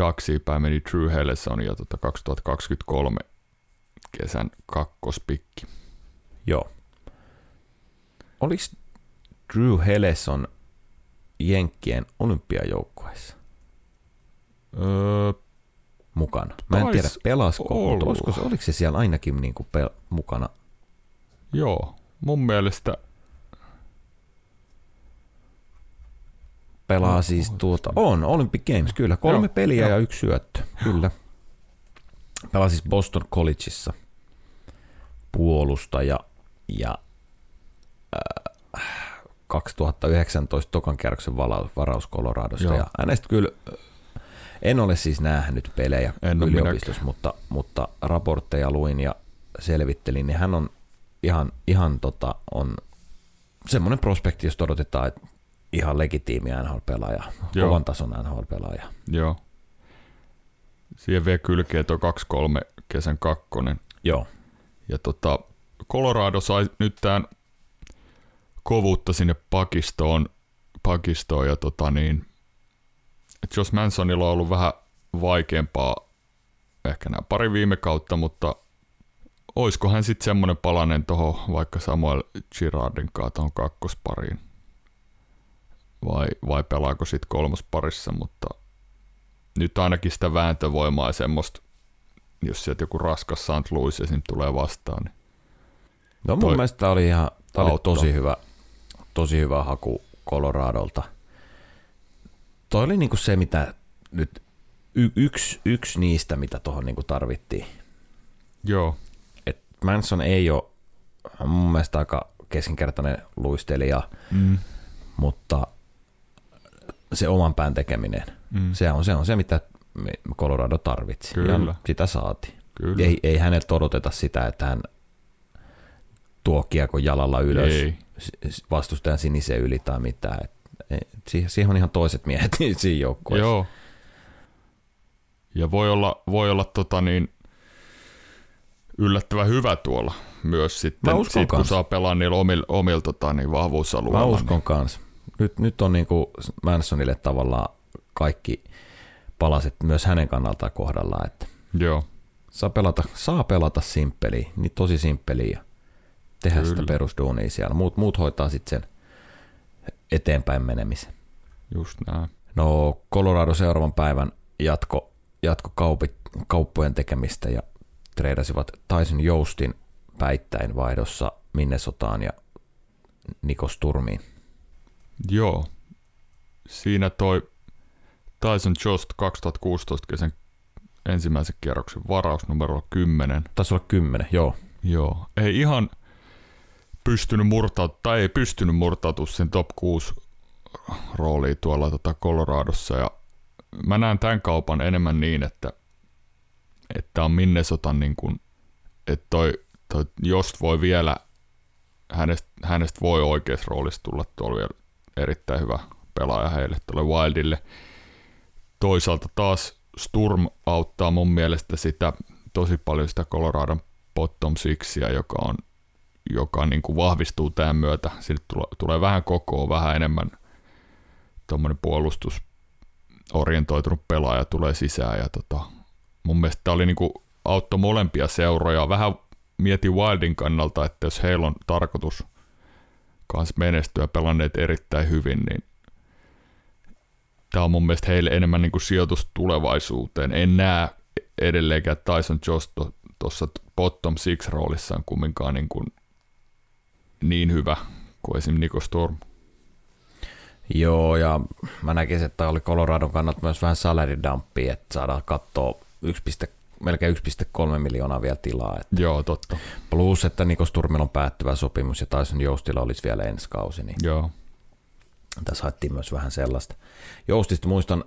Ducksiin päin meni Drew Helleson ja tota 2023 kesän kakkospikki. Joo, oliko Drew Helleson Jenkkien olympiajoukkueessa öö, mukana? Mä en tiedä pelasko, mutta olisiko se, oliko se siellä ainakin niin kuin pel- mukana? Joo, mun mielestä pelaa no, siis tuota, on Olympic Games, kyllä, kolme joo, peliä joo. ja yksi syöttö, kyllä. Pelaa siis Boston Collegeissa puolustaja ja 2019 tokan kierroksen varaus, Coloradosta. Ja hänestä kyllä, en ole siis nähnyt pelejä En yliopistossa, mutta, mutta raportteja luin ja selvittelin, niin hän on ihan, ihan tota, on semmoinen prospekti, jos odotetaan, että ihan legitiimi NHL-pelaaja, kovan tason NHL-pelaaja. Joo. Siihen vie kylkeen tuo 2-3 kesän kakkonen. Joo, Ja tota, Colorado sai nyt tämän kovuutta sinne pakistoon, pakistoon ja tota niin, et jos Mansonilla on ollut vähän vaikeampaa ehkä nämä pari viime kautta, mutta oisko hän sitten semmoinen palanen tuohon vaikka Samuel Girardin kanssa tuohon kakkospariin? Vai, vai pelaako sitten kolmosparissa, mutta nyt ainakin sitä vääntövoimaa ja semmoista, jos sieltä joku raskas St. Louis esim. tulee vastaan, niin No mun mielestä oli ihan tää oli tosi hyvä, tosi hyvä haku Coloradolta. Toi oli niinku se, mitä nyt y- yksi, yksi niistä, mitä tuohon niinku tarvittiin. joo, Et Manson ei ole mun mielestä aika keskinkertainen luistelija, mm, mutta se oman pään tekeminen, mm, se on se, on se mitä Colorado tarvitsi. Kyllä. Ja sitä saatiin. kyllä. Ei, ei häneltä odoteta sitä, että hän tuo kiekon jalalla ylös Ei. vastustajan sinisen yli tai mitään. Et, siihen, siihen on ihan toiset miehet siinä joukkueessa. Joo. Ja voi olla, voi olla tota niin, yllättävän hyvä tuolla myös sitten, Mä uskon sit, kun saa pelaa niillä omilla, omilla tota niin, vahvuusalueilla. Mä uskon kans. Nyt, nyt on niinku Mansonille tavallaan kaikki palaset myös hänen kannaltaan kohdallaan, että Niin, joo, saa pelata, saa pelata simppeliä, niin tosi simppeliä ja tehdä Kyllä. sitä perusduunia siellä. Muut, muut hoitaa sitten sen eteenpäin menemisen. just näin. No Colorado seuraavan päivän jatko, jatko kaupi, kauppojen tekemistä ja treidasivat Tyson Joustin päittäin vaihdossa Minnesotaan ja Nikos Turmiin. Joo. Siinä toi Tyson Jost 2016 kesän ensimmäisen kierroksen varaus numero 10. Taisi olla kymmenen, joo. Joo. Ei ihan pystynyt murtautumaan, tai ei pystynyt murtautumaan sen top 6 rooliin tuolla tota Coloradossa. Ja mä näen tämän kaupan enemmän niin, että että on Minnesotan niin kuin, että toi, toi Jost voi vielä, hänestä, hänestä voi oikeassa roolissa tulla tuolla vielä erittäin hyvä pelaaja heille tuolle Wildille. Toisaalta taas Sturm auttaa mun mielestä sitä tosi paljon sitä Coloradon bottom sixia, joka on joka niin kuin vahvistuu tämän myötä. Sille tulee, tulee vähän kokoa, vähän enemmän tuommoinen puolustusorientoitunut pelaaja tulee sisään. Ja tota, mun mielestä tämä oli niin kuin auttoi molempia seuroja. Vähän mietin Wildin kannalta, että jos heillä on tarkoitus kanssa menestyä pelanneet erittäin hyvin, niin tämä on mun mielestä heille enemmän niin kuin sijoitus tulevaisuuteen. En näe edelleenkään Tyson Jost tuossa bottom six roolissaan kumminkaan niin, kuin niin hyvä kuin esim. Nico Storm. Joo, ja mä näkisin, että oli Coloradon kannalta myös vähän salary dumpia, että saadaan katsoa 1, melkein 1,3 miljoonaa vielä tilaa. Et Joo, totta. plus, että Nikos Turmilla on päättyvä sopimus ja Tyson Joustilla olisi vielä ensi kausi, niin Joo. tässä haettiin myös vähän sellaista. Joustista muistan,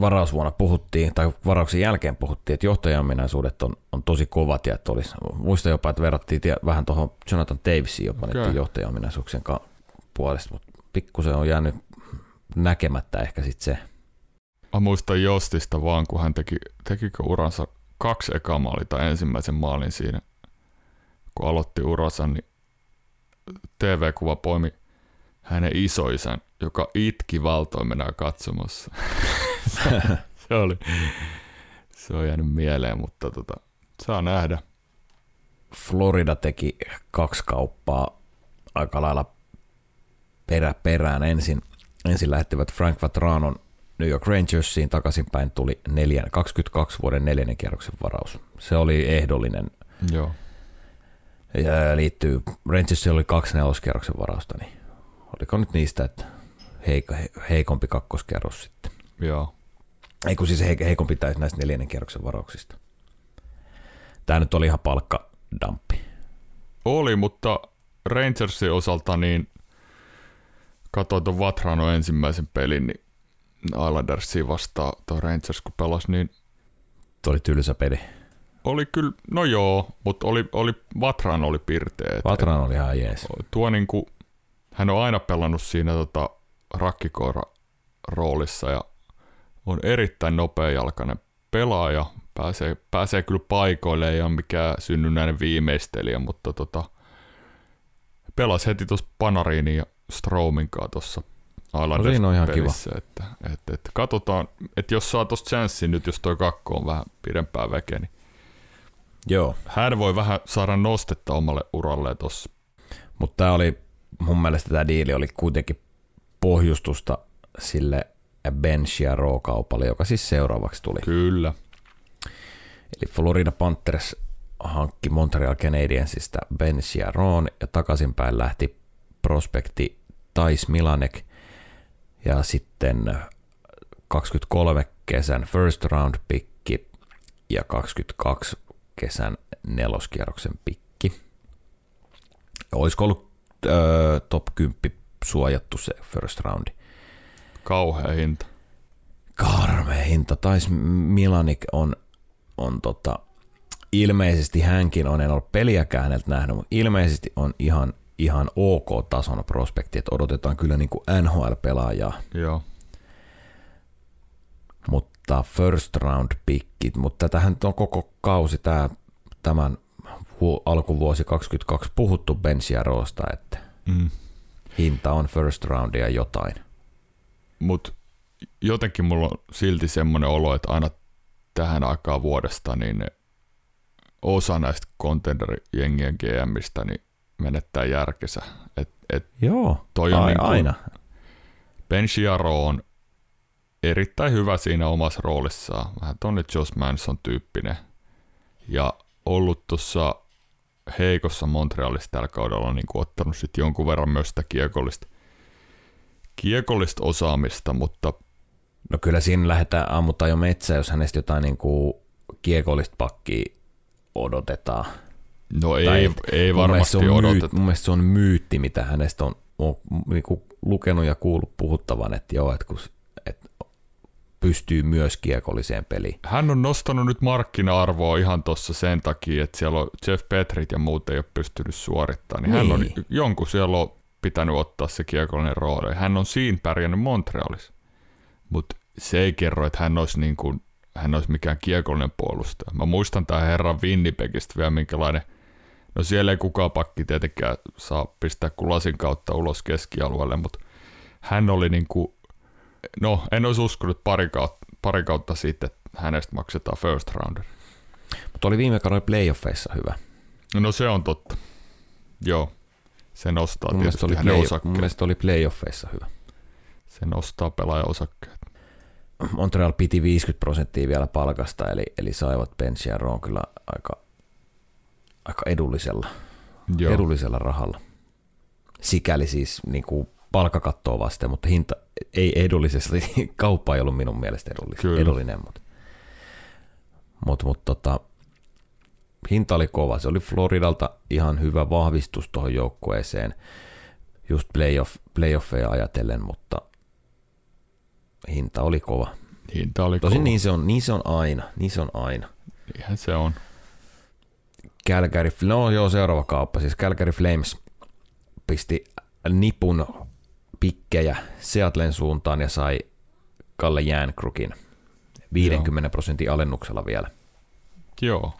varausvuonna puhuttiin, tai varauksen jälkeen puhuttiin, että johtajan ominaisuudet on, on tosi kovat, ja että olisi, muistan jopa, että verrattiin tie, vähän tuohon Jonathan Davisiin jopa okay. johtajan ominaisuuksien ka- puolesta, mutta pikkusen on jäänyt näkemättä ehkä sitten se. Mä muistan Jostista vaan, kun hän teki, tekikö uransa kaksi ekaa maalia tai ensimmäisen maalin siinä, kun aloitti uransa, niin TV-kuva poimi hänen isoisän, joka itki valtoimena katsomassa. se oli, se on jäänyt mieleen, mutta tota, saa nähdä. Florida teki kaksi kauppaa aika lailla perä perään. Ensin, ensin lähettivät Frank Vatranon New York Rangersiin, takaisinpäin tuli neljän, 22 vuoden neljännen kierroksen varaus. Se oli ehdollinen Joo, ja liittyy, Rangersilla oli kaksi neloskierroksen varausta, niin oliko nyt niistä, että heik- he- heikompi kakkoskerros sitten. joo, Ei kun siis heik- heikompi täys näistä neljännen kierroksen varauksista. Tämä nyt oli ihan palkkadumppi. Oli, mutta Rangersin osalta niin katsoin tuon Vatrano ensimmäisen pelin, niin Islandersia vastaan tuo Rangers kun pelasi, niin Tuo oli tylsä peli. oli kyllä, no joo, mutta oli, oli, Vatran oli pirteä. Et- Vatran oli ihan jees. tuo niinku, hän on aina pelannut siinä tota, rakkikoira roolissa ja on erittäin nopeajalkainen pelaaja. Pääsee, pääsee kyllä paikoille, ei ole mikään synnynnäinen viimeistelijä, mutta tota, pelasi heti tuossa Panarinin ja Stromin kanssa tuossa No siinä on ihan pelissä, että, että, että, katsotaan, että jos saa tuosta chanssin nyt, jos toi kakko on vähän pidempää väkeä, niin Joo, hän voi vähän saada nostetta omalle uralleen tuossa. mutta tämä oli, mun mielestä tämä diili oli kuitenkin pohjustusta sille ja raw-kaupalle, joka siis seuraavaksi tuli. Kyllä. Eli Florida Panthers hankki Montreal Canadiensista bench ja Rawn ja takaisinpäin lähti prospekti Tais Milanek ja sitten 23 kesän first round pikki ja 22 kesän neloskierroksen pikki. Olisiko ollut öö, top 10 suojattu se first roundi? Kauhea hinta. Karmea hinta. Tais Milanik on, on tota, ilmeisesti hänkin on, en ole peliäkään häneltä nähnyt, mutta ilmeisesti on ihan, ihan ok-tason prospekti, että odotetaan kyllä niin kuin NHL-pelaajaa, Joo. mutta first round pickit, mutta tätähän on koko kausi tämä, tämän alkuvuosi 22 puhuttu bench ja roosta, että Mm. hinta on first roundia jotain. Mutta jotenkin mulla on silti semmoinen olo, että aina tähän aikaan vuodesta niin osa näistä contender-jengien GMistä niin menettää järkensä. Et, et Joo, Toi on Ai, niinku- aina. Ben Chiaro on erittäin hyvä siinä omassa roolissaan. Vähän tonne Josh Manson tyyppinen. Ja ollut tuossa heikossa Montrealissa tällä kaudella niin kuin ottanut sit jonkun verran myös sitä kiekollista, kiekollista osaamista, mutta No kyllä siinä lähdetään ammuttaa jo metsää, jos hänestä jotain niin kuin kiekollista pakkia odotetaan. no Tai ei, et ei mun varmasti on odoteta. Myyt, mun mielestä se on myytti, mitä hänestä on, on niin kuin lukenut ja kuullut puhuttavan, että joo, että, kun, pystyy myös kiekolliseen peliin. Hän on nostanut nyt markkina-arvoa ihan tuossa sen takia, että siellä on Jeff Petrit ja muut ei ole pystynyt suorittamaan. Niin, hän on Niin. jonkun siellä on pitänyt ottaa se kiekollinen rooli. Hän on siinä pärjännyt Montrealissa. Mutta se ei kerro, että hän olisi, niin kuin, hän olisi mikään kiekollinen puolustaja. Mä muistan tämän herran Winnipegistä vielä minkälainen No siellä ei kukaan pakki tietenkään saa pistää kuin lasin kautta ulos keskialueelle, mutta hän oli niin kuin, no en olisi uskonut pari kautta, pari kautta sitten, että hänestä maksetaan first rounder. Mutta oli viime kaudella playoffeissa hyvä. No se on totta. Joo. Se nostaa Mun tietysti oli hänen play, mun osakkeet. mielestä oli playoffeissa hyvä. Se nostaa pelaajan osakkeet. Montreal piti 50 prosenttia vielä palkasta, eli, eli saivat Bench ja Roon kyllä aika, aika edullisella, Joo. edullisella rahalla. Sikäli siis niin kuin palkakattoa vasten, mutta hinta ei edullisesti, kauppa ei ollut minun mielestä edullis, Kyllä. edullinen, mutta, mutta, mutta tota, hinta oli kova. Se oli Floridalta ihan hyvä vahvistus tuohon joukkueeseen, just playoff, playoffeja ajatellen, mutta hinta oli kova. Hinta oli Tosin kova. niin se, on, niin se on aina, niin se on aina. Niinhän se on. Calgary, no joo, seuraava kauppa. Siis Calgary Flames pisti nipun pikkejä Seattlen suuntaan ja sai Kalle Jäänkrukin 50 prosentin alennuksella vielä. Joo.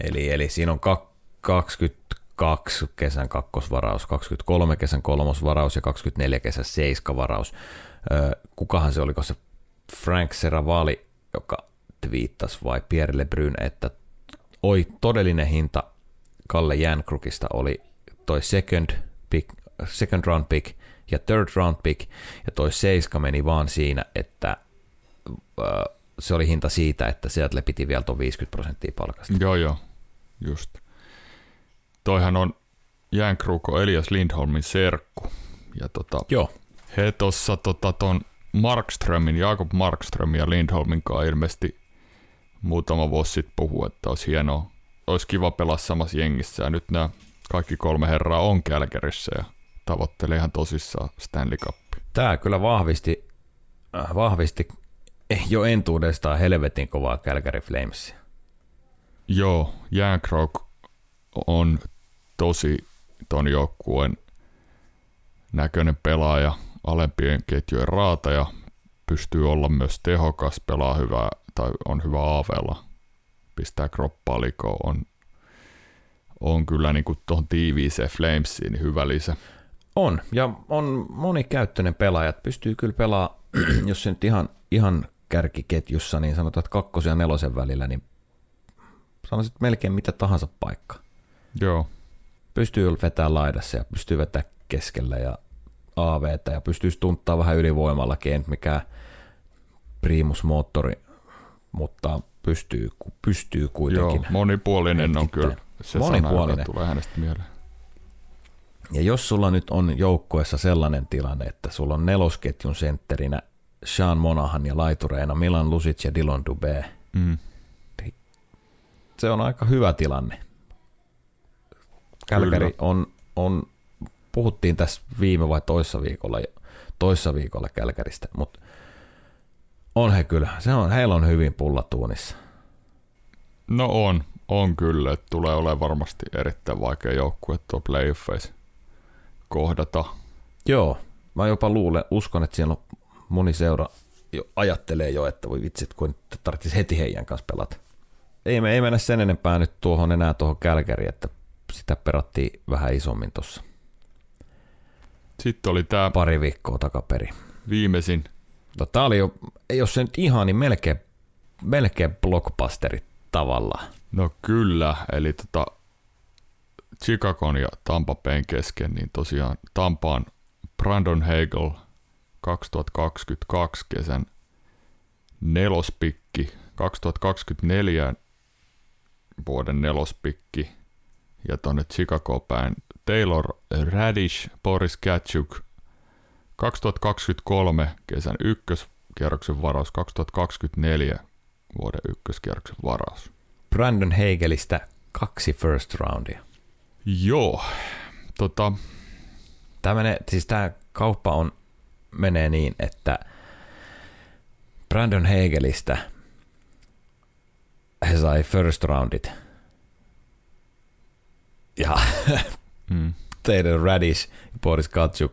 Eli, eli siinä on kak- 22 kesän kakkosvaraus, 23 kesän kolmosvaraus ja 24 kesän seiskavaraus. Kukahan se oliko se Frank Seravali, joka twiittasi vai Pierre Lebrun, että oi todellinen hinta Kalle Jänkrukista oli toi second, pick, second round pick ja third round pick, ja toi seiska meni vaan siinä, että öö, se oli hinta siitä, että Seattle piti vielä tuon 50 prosenttia palkasta. Joo, joo. Just. Toihan on Jänkruko Elias Lindholmin serkku. Ja tota, Joo, he tuossa tota, ton Markströmin, Jakob Markströmin ja Lindholmin kanssa ilmeisesti muutama vuosi sitten puhuu, että olisi hienoa, olisi kiva pelaa samassa jengissä. Ja nyt nämä kaikki kolme herraa on Kälkärissä ja tavoittelee ihan tosissaan Stanley Cup. Tämä kyllä vahvisti, äh, vahvisti jo entuudestaan helvetin kovaa Calgary Flamesia. Joo, Jäänkrook on tosi ton joukkueen näköinen pelaaja, alempien ketjujen raata ja pystyy olla myös tehokas, pelaa hyvää tai on hyvä aavella, pistää kroppaa likoon, on, on kyllä niin kuin tuohon tiiviiseen Flamesiin niin hyvä lisä. On, ja on monikäyttöinen pelaaja, pystyy kyllä pelaamaan, jos se nyt ihan, ihan kärkiketjussa, niin sanotaan, että kakkosen ja nelosen välillä, niin sanoisit melkein mitä tahansa paikka. Joo. Pystyy vetämään laidassa ja pystyy vetämään keskellä ja AVtä ja pystyy tunttaa vähän ylivoimallakin, ei mikään primusmoottori, mutta pystyy, pystyy kuitenkin. Joo, monipuolinen on kyllä se monipuolinen. sana, tulee hänestä mieleen. Ja jos sulla nyt on joukkueessa sellainen tilanne, että sulla on nelosketjun sentterinä Sean Monahan ja laitureina Milan Lusic ja Dylan Dubé, mm. Niin se on aika hyvä tilanne. Kälkäri on, on, puhuttiin tässä viime vai toissa viikolla, toissa viikolla Kälkäristä, mutta on he kyllä. Se on, heillä on hyvin pullatuunissa. No on, on kyllä. Että tulee olemaan varmasti erittäin vaikea joukkue tuo playoffeissa kohdata. Joo, mä jopa luulen, uskon, että siellä on moni seura jo ajattelee jo, että voi vitsit, kun tarvitsisi heti heidän kanssa pelata. Ei, me ei mennä sen enempää nyt tuohon enää tuohon Kälkäriin, että sitä perattiin vähän isommin tuossa. Sitten oli tämä pari viikkoa takaperi. Viimeisin. No, tämä oli jo, jos se nyt ihan, niin melkein, melkein blockbusteri tavallaan. No kyllä, eli tota, Chicagon ja Tampa Bayn kesken, niin tosiaan Tampaan Brandon Hagel 2022 kesän nelospikki, 2024 vuoden nelospikki ja tuonne Chicago päin Taylor Radish, Boris Katchuk 2023 kesän ykköskierroksen varaus, 2024 vuoden ykköskierroksen varaus. Brandon Hegelistä kaksi first roundia. Joo. Tota... Tämä, menee, siis tämä kauppa on, menee niin, että Brandon Hegelistä he sai first roundit. Ja mm. Taylor Radish ja Boris Katsuk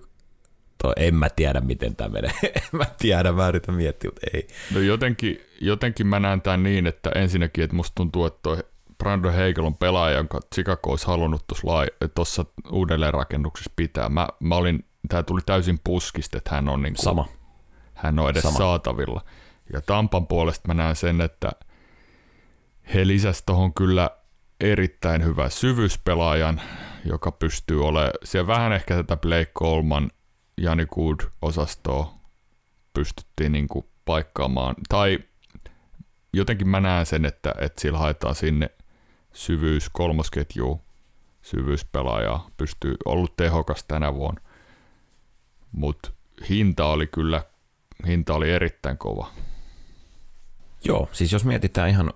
to, en mä tiedä, miten tämä menee. en mä tiedä, mä yritän miettiä, mutta ei. No jotenkin, jotenkin mä näen tämän niin, että ensinnäkin, että musta tuntuu, että toi Brandon Hegel on pelaaja, jonka Chicago olisi halunnut tuossa uudelleenrakennuksessa pitää. Mä, mä olin, tämä tuli täysin puskista, että hän on, niin kuin, Sama. hän on edes Sama. saatavilla. Ja Tampan puolesta mä näen sen, että he lisäsivät tuohon kyllä erittäin hyvä syvyyspelaajan, joka pystyy olemaan, siellä vähän ehkä tätä Blake Coleman, Jani Good-osastoa pystyttiin niin kuin paikkaamaan, tai jotenkin mä näen sen, että, että sillä haetaan sinne syvyys, kolmosketju, syvyyspelaaja, pystyy ollut tehokas tänä vuonna, mutta hinta oli kyllä, hinta oli erittäin kova. Joo, siis jos mietitään ihan,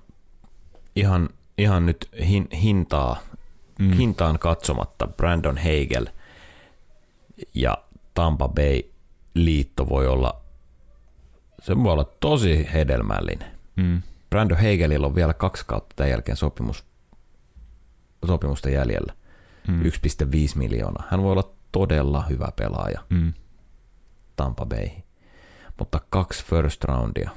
ihan, ihan nyt hin, hintaa, mm. hintaan katsomatta Brandon Hagel ja Tampa Bay liitto voi olla, se voi olla tosi hedelmällinen. Mm. Brandon Hagelilla on vielä kaksi kautta tämän jälkeen sopimus, sopimusta jäljellä. Mm. 1,5 miljoonaa. Hän voi olla todella hyvä pelaaja mm. Tampa Bay. Mutta kaksi first roundia.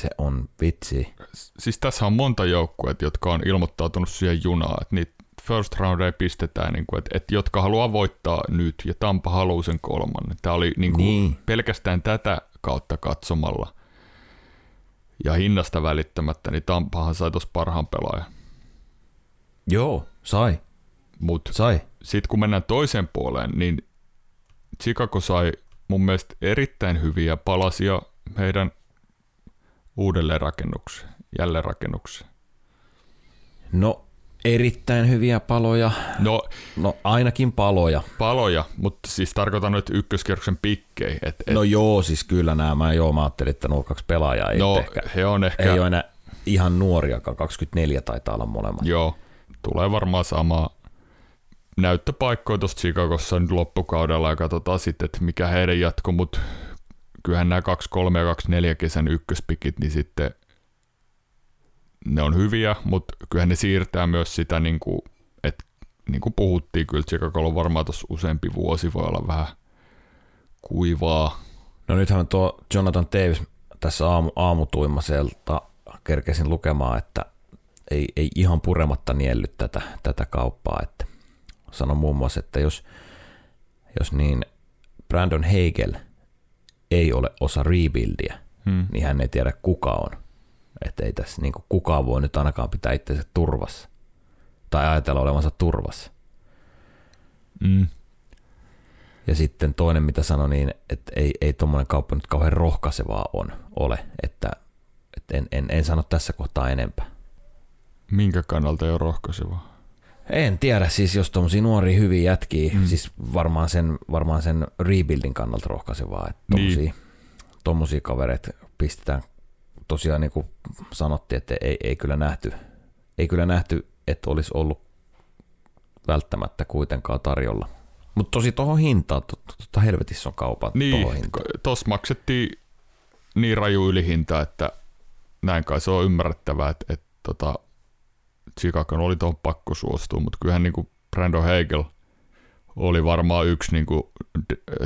Se on vitsi. Siis tässä on monta joukkuetta, jotka on ilmoittautunut siihen junaan, että niitä first roundeja pistetään, niin kuin, että, että jotka haluaa voittaa nyt, ja Tampa haluaa sen kolmannen. Tämä oli niin kuin, niin. pelkästään tätä kautta katsomalla – ja hinnasta välittämättä, niin Tampahan sai tuossa parhaan pelaajan. Joo, sai. Mut sai. Sitten kun mennään toiseen puoleen, niin Chicago sai mun mielestä erittäin hyviä palasia heidän uudelleenrakennukseen, jälleenrakennukseen. No erittäin hyviä paloja. No, no ainakin paloja. Paloja, mutta siis tarkoitan nyt ykköskierroksen pikkei. Et, et, no joo, siis kyllä nämä, joo, mä ajattelin, että nuo kaksi pelaajaa ei no, ehkä, he on ehkä... ei ole enää ihan nuoriakaan, 24 taitaa olla molemmat. Joo, tulee varmaan sama. näyttöpaikkoja tuosta Chicagossa nyt loppukaudella ja katsotaan sitten, että mikä heidän jatko, mutta kyllähän nämä 2-3 ja 2-4 kesän ykköspikit, niin sitten ne on hyviä, mutta kyllähän ne siirtää myös sitä, niin kuin, että niin kuin puhuttiin, kyllä Chicago on varmaan tuossa useampi vuosi voi olla vähän kuivaa. No nythän tuo Jonathan Davis tässä aamu, aamutuimaselta kerkesin lukemaan, että ei, ei ihan purematta nielly tätä, tätä kauppaa, että sano muun muassa, että jos, jos niin Brandon Hegel ei ole osa rebuildia, hmm. niin hän ei tiedä kuka on. Että ei tässä niin kukaan voi nyt ainakaan pitää itseänsä turvassa. Tai ajatella olevansa turvassa. Mm. Ja sitten toinen, mitä sanoi, niin että ei, ei tuommoinen kauppa nyt kauhean rohkaisevaa on, ole. Että, että en, en, en sano tässä kohtaa enempää. Minkä kannalta ei ole rohkaisevaa? En tiedä, siis jos tuommoisia nuoria hyviä jätkiä, mm. siis varmaan sen, varmaan sen rebuildin kannalta rohkaisevaa, että tuommoisia, niin. tommosia kavereita pistetään tosiaan niin kuin sanottiin, että ei, ei, kyllä nähty, ei kyllä nähty, että olisi ollut välttämättä kuitenkaan tarjolla. Mutta tosi tuohon hintaan, totta helvetissä on kaupat niin, tuossa maksettiin niin raju ylihinta, että näin kai se on ymmärrettävää, että, että tota, Chicago oli tuohon pakko suostua, mutta kyllähän niin kuin Brandon Hagel oli varmaan yksi niin kuin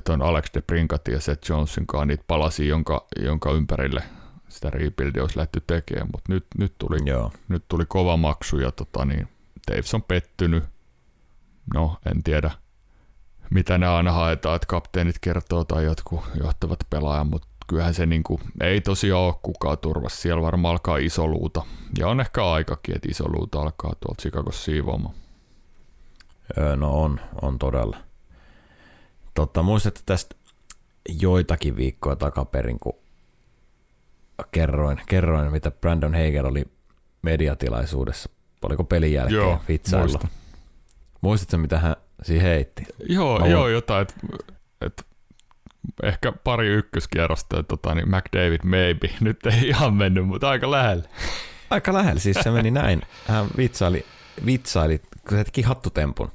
ton Alex de Brinkat ja Seth Jonesin kanssa niitä palasi, jonka, jonka ympärille sitä rebuildia olisi lähty tekemään, mutta nyt, nyt, tuli, Joo. nyt tuli kova maksu ja tota, niin, Davis on pettynyt. No, en tiedä, mitä ne aina haetaan, että kapteenit kertoo tai jotkut johtavat pelaajat, mutta kyllähän se niinku, ei tosiaan ole kukaan turvassa. Siellä varmaan alkaa iso luuta. Ja on ehkä aikakin, että iso luuta alkaa tuolta Chicagossa siivoamaan. Öö, no on, on todella. Totta, muistatte tästä joitakin viikkoja takaperin, kun kerroin, kerroin mitä Brandon Hager oli mediatilaisuudessa. Oliko pelin jälkeen Joo, vitsailla? Muistatko, mitä hän siihen heitti? Joo, Mä joo jotain, että et ehkä pari ykköskierrosta, tota, niin McDavid maybe. Nyt ei ihan mennyt, mutta aika lähellä. Aika lähellä, siis se meni näin. Hän vitsaili, vitsaili kun se teki hattutempun.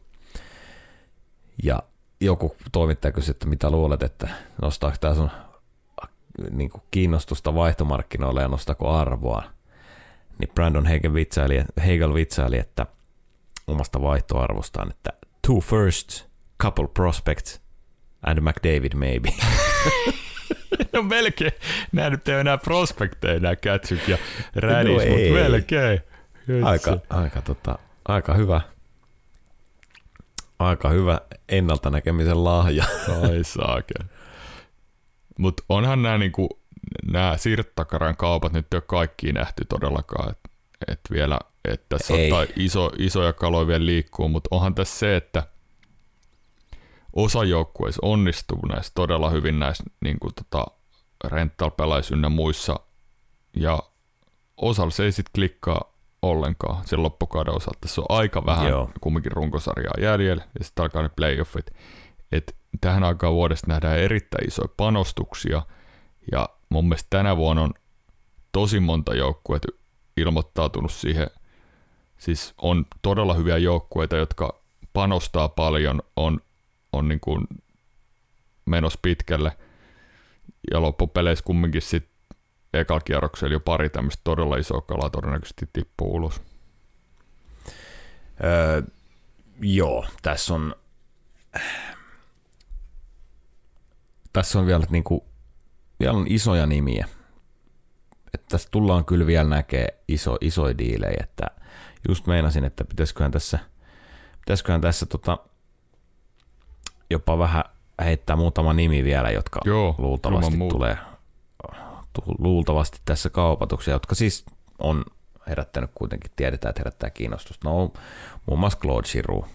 Ja joku toimittaja kysyi, että mitä luulet, että nostaako tämä sun niin kuin kiinnostusta vaihtomarkkinoille ja nostako arvoa. Niin Brandon Hegel vitsaili, Hegel vitsaili että omasta vaihtoarvostaan, että two firsts, couple prospects and McDavid maybe. no melkein. Nämä nyt ei ole enää prospekteja, nämä Kätsyk ja Rädis, no mutta melkein. Aika, aika, tota, aika hyvä. Aika hyvä ennalta näkemisen lahja. Ai saake. Mutta onhan nämä niinku, nämä siirtakaran kaupat nyt ei ole kaikki nähty todellakaan. Että et vielä, että tässä ottaa iso, isoja kaloja vielä liikkuu, mutta onhan tässä se, että osa joukkueissa onnistuu näissä todella hyvin näissä niin kuin tota, rental ynnä muissa, ja osalla se ei sitten klikkaa ollenkaan sen loppukauden osalta. Tässä on aika vähän Joo. kumminkin runkosarjaa jäljellä, ja sitten alkaa ne playoffit. Et tähän aikaan vuodesta nähdään erittäin isoja panostuksia, ja mun mielestä tänä vuonna on tosi monta joukkuetta ilmoittautunut siihen, siis on todella hyviä joukkueita, jotka panostaa paljon, on on niin kuin menossa pitkälle. Ja loppupeleissä kumminkin sitten ekalla kierroksella jo pari tämmöistä todella isoa kalaa todennäköisesti tippuu ulos. Öö, joo, tässä on, tässä on vielä, niin kuin, vielä on isoja nimiä. Että tässä tullaan kyllä vielä näkee iso, isoja diilejä, että just meinasin, että pitäisiköhän tässä, pitäisiköhän tässä tota, jopa vähän heittää muutama nimi vielä, jotka Joo, luultavasti tulee luultavasti tässä kaupatuksia, jotka siis on herättänyt kuitenkin, tiedetään, että herättää kiinnostusta. No muun muassa Claude Giroux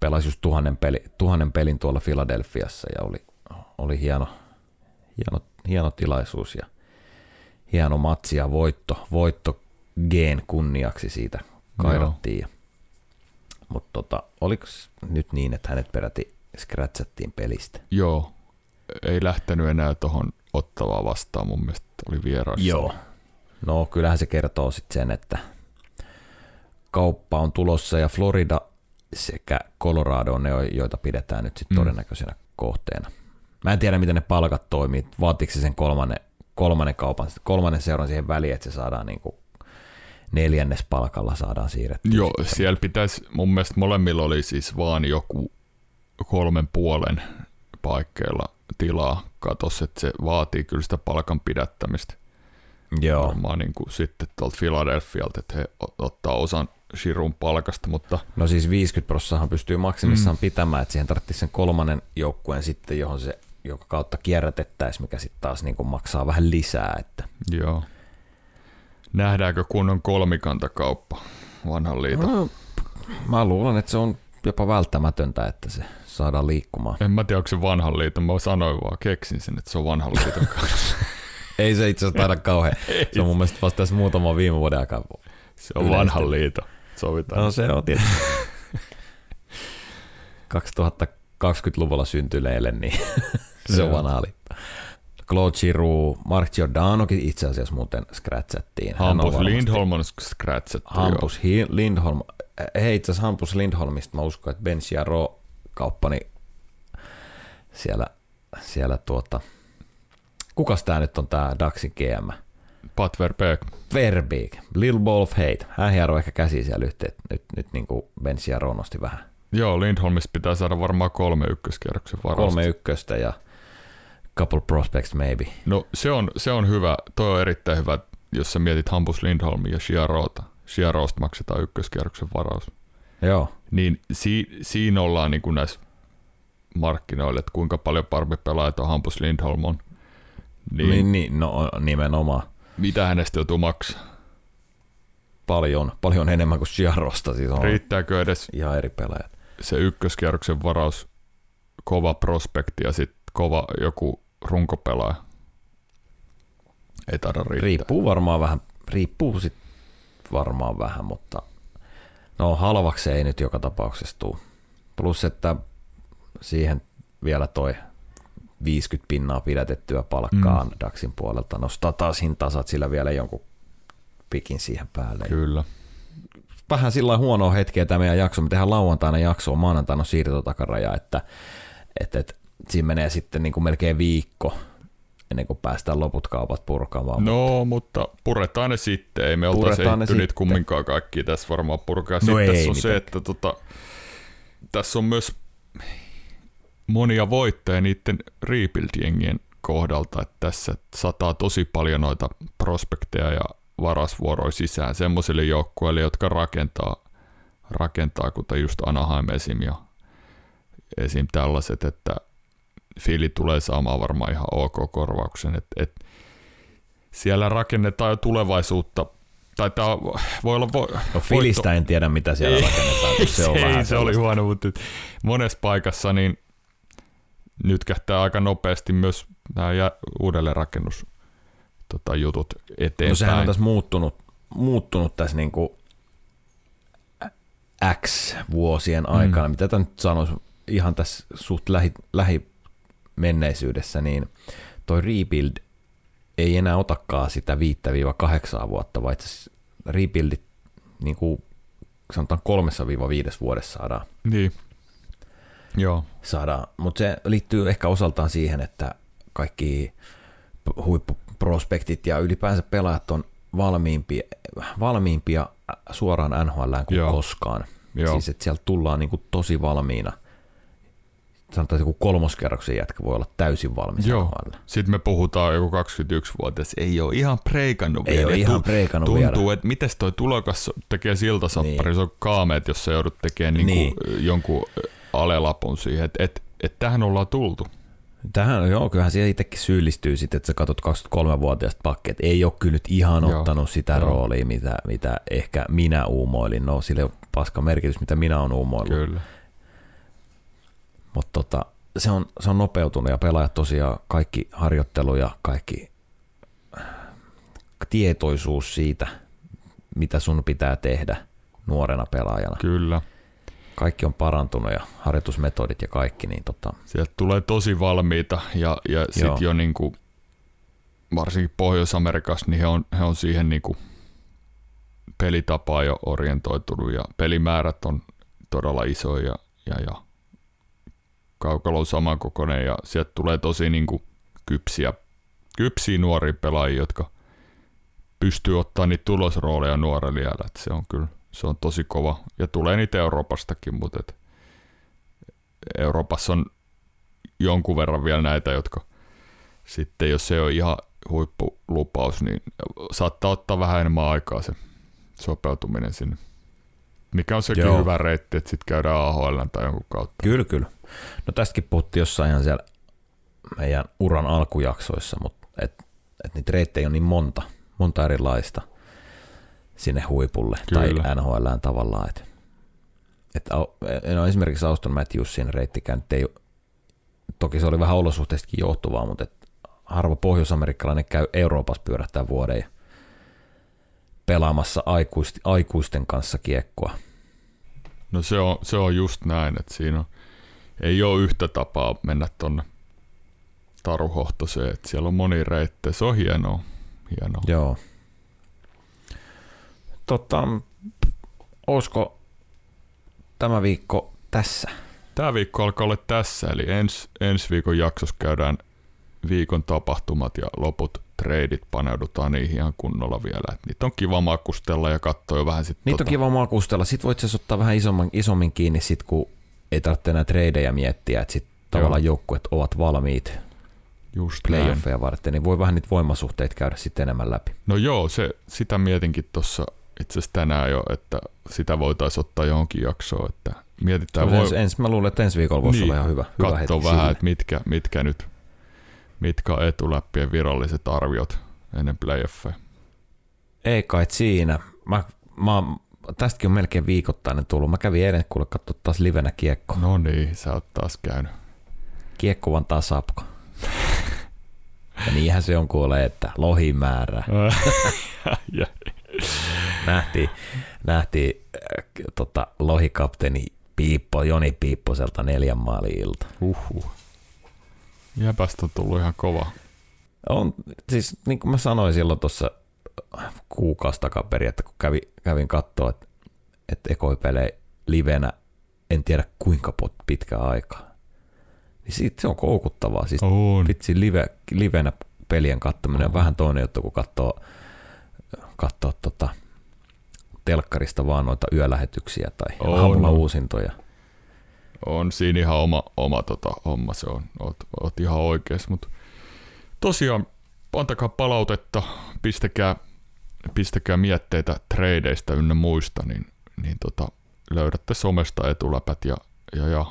pelasi just tuhannen, peli, tuhannen pelin tuolla Filadelfiassa ja oli, oli hieno, hieno, hieno tilaisuus ja hieno matsi ja voitto, voitto Geen kunniaksi siitä kairattiin. Joo. Mutta tota, oliko nyt niin, että hänet peräti scratchattiin pelistä? Joo, ei lähtenyt enää tuohon ottavaa vastaan, mun mielestä oli vieraissa. Joo, no kyllähän se kertoo sitten sen, että kauppa on tulossa ja Florida sekä Colorado ne, joita pidetään nyt sitten Mm. todennäköisenä kohteena. Mä en tiedä, miten ne palkat toimii. Vaatiko se sen kolmannen, kolmannen kaupan, kolmannen seuran siihen väliin, että se saadaan niin kuin neljännes palkalla saadaan siirrettyä. Joo, sitten. siellä pitäisi, mun mielestä molemmilla oli siis vaan joku kolmen puolen paikkeilla tilaa katos, että se vaatii kyllä sitä palkan pidättämistä. Joo, Varmaan niin kuin sitten tuolta Philadelphialta, että he ot- ottaa osan Shirun palkasta, mutta no siis 50 prosenttiahan pystyy maksimissaan Mm. pitämään, että siihen tarvitsisi sen kolmannen joukkueen sitten, johon se joka kautta kierrätettäisiin, mikä sitten taas niin kuin maksaa vähän lisää. Että. joo. Nähdäänkö kunnon kolmikantakauppa vanhan liiton? No, mä luulen, että se on jopa välttämätöntä, että se saadaan liikkumaan. En mä tiedä, onko se vanhan liiton, mä sanoin vaan, keksin sen, että se on vanhan liiton kanssa. Ei se itse asiassa taida kauhean. Se on mun mielestä vasta tässä muutama viime vuoden aikaa. Se on Yleisesti. vanhan liiton, sovitaan. No se on tietysti. 2020-luvulla syntyneille, niin se on vanha liitto. Claude Giroux, Mark Giordanokin itse asiassa muuten scratchattiin. Hampus varmasti- Lindholm on scratchattu. Hampus Hi- Lindholm. Hei, itse asiassa Hampus Lindholmista mä uskon, että Ben Chiaro kauppani siellä, siellä tuota, kukas tää nyt on tää Daxin GM? Pat Verbeek. Verbeek, Lil Ball of Hate. Hän hieroi ehkä käsi siellä yhteen. Nyt, nyt niin kuin Ben Chiaro nosti vähän Joo, Lindholmista pitää saada varmaan kolme ykköskierroksen varausta. kolme ykköstä ja couple prospects maybe. No se on, se on hyvä, toi on erittäin hyvä, jos sä mietit Hampus Lindholmia ja Chiarota. Chiarosta maksetaan ykköskierroksen varaus. Joo, Niin si, siinä ollaan niin kuin näissä markkinoilla, että kuinka paljon parempi pelaaja tuo Hampus Lindholm on. Niin, niin, niin. niin no, nimenomaan mitä hänestä joutuu maksaa? paljon, paljon enemmän kuin Chiarosta. Siis on Riittääkö edes ihan eri pelaajat. se ykköskierroksen varaus, kova prospekti ja sitten kova joku runkopelaaja? Ei taida riittää. Riippuu varmaan vähän, riippuu sit varmaan vähän, mutta no halvaksi ei nyt joka tapauksessa tule. Plus, että siihen vielä toi 50 pinnaa pidätettyä palkkaan mm. Daxin puolelta nostaa taas hintaa, saat sillä vielä jonkun pikin siihen päälle. Kyllä. Vähän sillä huonoa hetkeä tämä meidän jakso. Me tehdään lauantaina jaksoa, maanantaina on siirtotakaraja, että, että, että siinä menee sitten niin kuin melkein viikko ennen kuin päästään loput kaupat purkamaan. No, mutta puretaan ne sitten. Ei me oltaisi ehditty niitä sitten. kumminkaan kaikki tässä varmaan purkaa. No Sitten ei tässä on se, mitenkään. että tota, tässä on myös monia voittajia niiden rebuild-jengien kohdalta, että tässä sataa tosi paljon noita prospekteja ja varasvuoroja sisään semmoisille joukkueille, jotka rakentaa, rakentaa kuten just Anaheim esim. ja esim. tällaiset, että Fili tulee saamaan varmaan ihan ok korvauksen, että et, siellä rakennetaan jo tulevaisuutta, tai tää voi olla vo, No Filistä en tiedä, mitä siellä Ei, rakennetaan, se on ei, vähän se oli huono, mutta monessa paikassa niin nyt kähtää aika nopeasti myös nämä uudelleenrakennus tota, jutut eteenpäin. No sehän on tässä muuttunut, muuttunut tässä niinku X vuosien aikana, mm. mitä tämä nyt sanoisi? Ihan tässä suht lähi, lähimenneisyydessä, niin toi rebuild ei enää otakaan sitä 5-8 vuotta, vaan itse rebuildit niin kuin sanotaan 3-5 vuodessa saadaan Niin. Joo, saadaan, mutta se liittyy ehkä osaltaan siihen, että kaikki huippuprospektit ja ylipäänsä pelaajat on valmiimpia, valmiimpia suoraan NHL kuin Joo. koskaan. Joo. Siis että sieltä tullaan niin kuin tosi valmiina. Sanotaan, että joku kolmoskerroksen jätkä voi olla täysin valmis Joo. Sitten me puhutaan joku 21-vuotias, ei ole ihan preikannut Ei vielä. ole ihan preikannut Tuntuu, vielä. että miten toi tulokas tekee siltasoppari, Niin. se on kaameet, jos sä joudut tekemään niinku Niin. jonkun alelapun siihen, että et, et tähän ollaan tultu. Tähän, joo, kyllähän siihen itsekin syyllistyy sitten, että sä katsot 23-vuotiaasta pakkia, että ei ole kyllä nyt ihan Joo. ottanut sitä Joo. roolia, mitä, mitä ehkä minä uumoilin. No, sillä ei ole paska merkitys, mitä minä olen uumoillut. Kyllä. Mutta tota, se, on, se on nopeutunut ja pelaajat tosiaan kaikki harjoittelu ja kaikki tietoisuus siitä, mitä sun pitää tehdä nuorena pelaajana. Kyllä. Kaikki on parantunut ja harjoitusmetodit ja kaikki, niin tota, Sieltä tulee tosi valmiita ja, ja sitten jo niinku, varsinkin Pohjois-Amerikassa, niin he on, he on siihen niinku pelitapaan jo orientoitunut ja pelimäärät on todella iso ja, ja, ja kaukalo on samankokoinen ja sieltä tulee tosi niin kuin kypsiä, kypsiä nuoria pelaajia, jotka pystyy ottaa niitä tulosrooleja nuorelle jäällä. Se on kyllä se on tosi kova. Ja tulee niitä Euroopastakin, mutta et Euroopassa on jonkun verran vielä näitä, jotka sitten jos se on ihan huippulupaus, niin saattaa ottaa vähän enemmän aikaa se sopeutuminen sinne. Mikä on sekin Joo. hyvä reitti, että sitten käydään AHL tai jonkun kautta. Kyllä, kyllä. No tästäkin puhuttiin jossain ihan siellä meidän uran alkujaksoissa, mutta et, et niitä reittejä on niin monta, monta erilaista sinne huipulle Kyllä. tai NHLään tavallaan. Et, et, no esimerkiksi Auston Matthewsin reittikään ei, toki se oli vähän olosuhteistakin johtuvaa, mutta et harva pohjoisamerikkalainen käy Euroopassa pyörähtää vuoden ja pelaamassa aikuisten kanssa kiekkoa. No se on, se on just näin, että siinä on, ei ole yhtä tapaa mennä tuonne Taruhohtoseen, että siellä on moni reittejä. Se on hienoa. hienoa. Joo. Tota, olisiko tämä viikko tässä? Tämä viikko alkaa olla tässä, eli ens, ensi viikon jaksossa käydään viikon tapahtumat ja loput treidit paneudutaan niihin ihan kunnolla vielä. Et niitä on kiva makustella ja katsoa jo vähän sitten. Niitä tota... on kiva makustella. Sitten voit ottaa vähän isommin, isommin kiinni, sit, kun ei tarvitse enää treidejä miettiä, että sitten tavallaan joukkueet ovat valmiit Just playoffeja varten, niin voi vähän niitä voimasuhteita käydä sitten enemmän läpi. No joo, se, sitä mietinkin tuossa itse asiassa tänään jo, että sitä voitaisiin ottaa johonkin jaksoon, että mietitään. Voi... Ens, ens, mä luulen, että ensi viikolla voisi niin, olla ihan hyvä, hyvä hetki vähän, sille. että mitkä, mitkä nyt, mitkä on etuläppien viralliset arviot ennen playoffeja. Ei kai siinä. Mä, mä, tästäkin on melkein viikoittainen tullut. Mä kävin eilen kuule katsoa taas livenä kiekko. No niin, sä oot taas käynyt. Kiekko vaan taas apko. ja niinhän se on kuule, että lohimäärä. nähtiin, nähtiin äh, tota, lohikapteeni Piippo, Joni Piipposelta neljän maalin ilta. Uhuh. Jäpästä on tullut ihan kova. On, siis niin kuin mä sanoin silloin tuossa kuukausi takaperin, että kun kävin, kävin katsoa, että, että ekoi pelejä livenä, en tiedä kuinka pitkä aikaa. Niin siitä se on koukuttavaa. Siis on. vitsi live, livenä pelien kattominen on vähän toinen juttu, kun katsoo, katsoo tota, telkkarista vaan noita yölähetyksiä tai on, aamulla uusintoja. On siinä ihan oma, oma tota, homma, se on, oot, oot ihan oikeassa, mutta tosiaan antakaa palautetta, pistäkää, pistäkää mietteitä tradeista ynnä muista, niin, niin tota, löydätte somesta etuläpät ja, ja, ja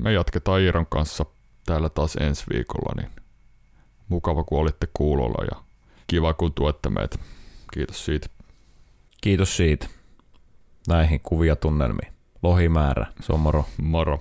me jatketaan Iiron kanssa täällä taas ensi viikolla, niin mukava kun olitte kuulolla ja kiva kun tuette meitä. Kiitos siitä. Kiitos siitä. Näihin kuvia tunnelmiin. Lohimäärä, se on moro. Moro.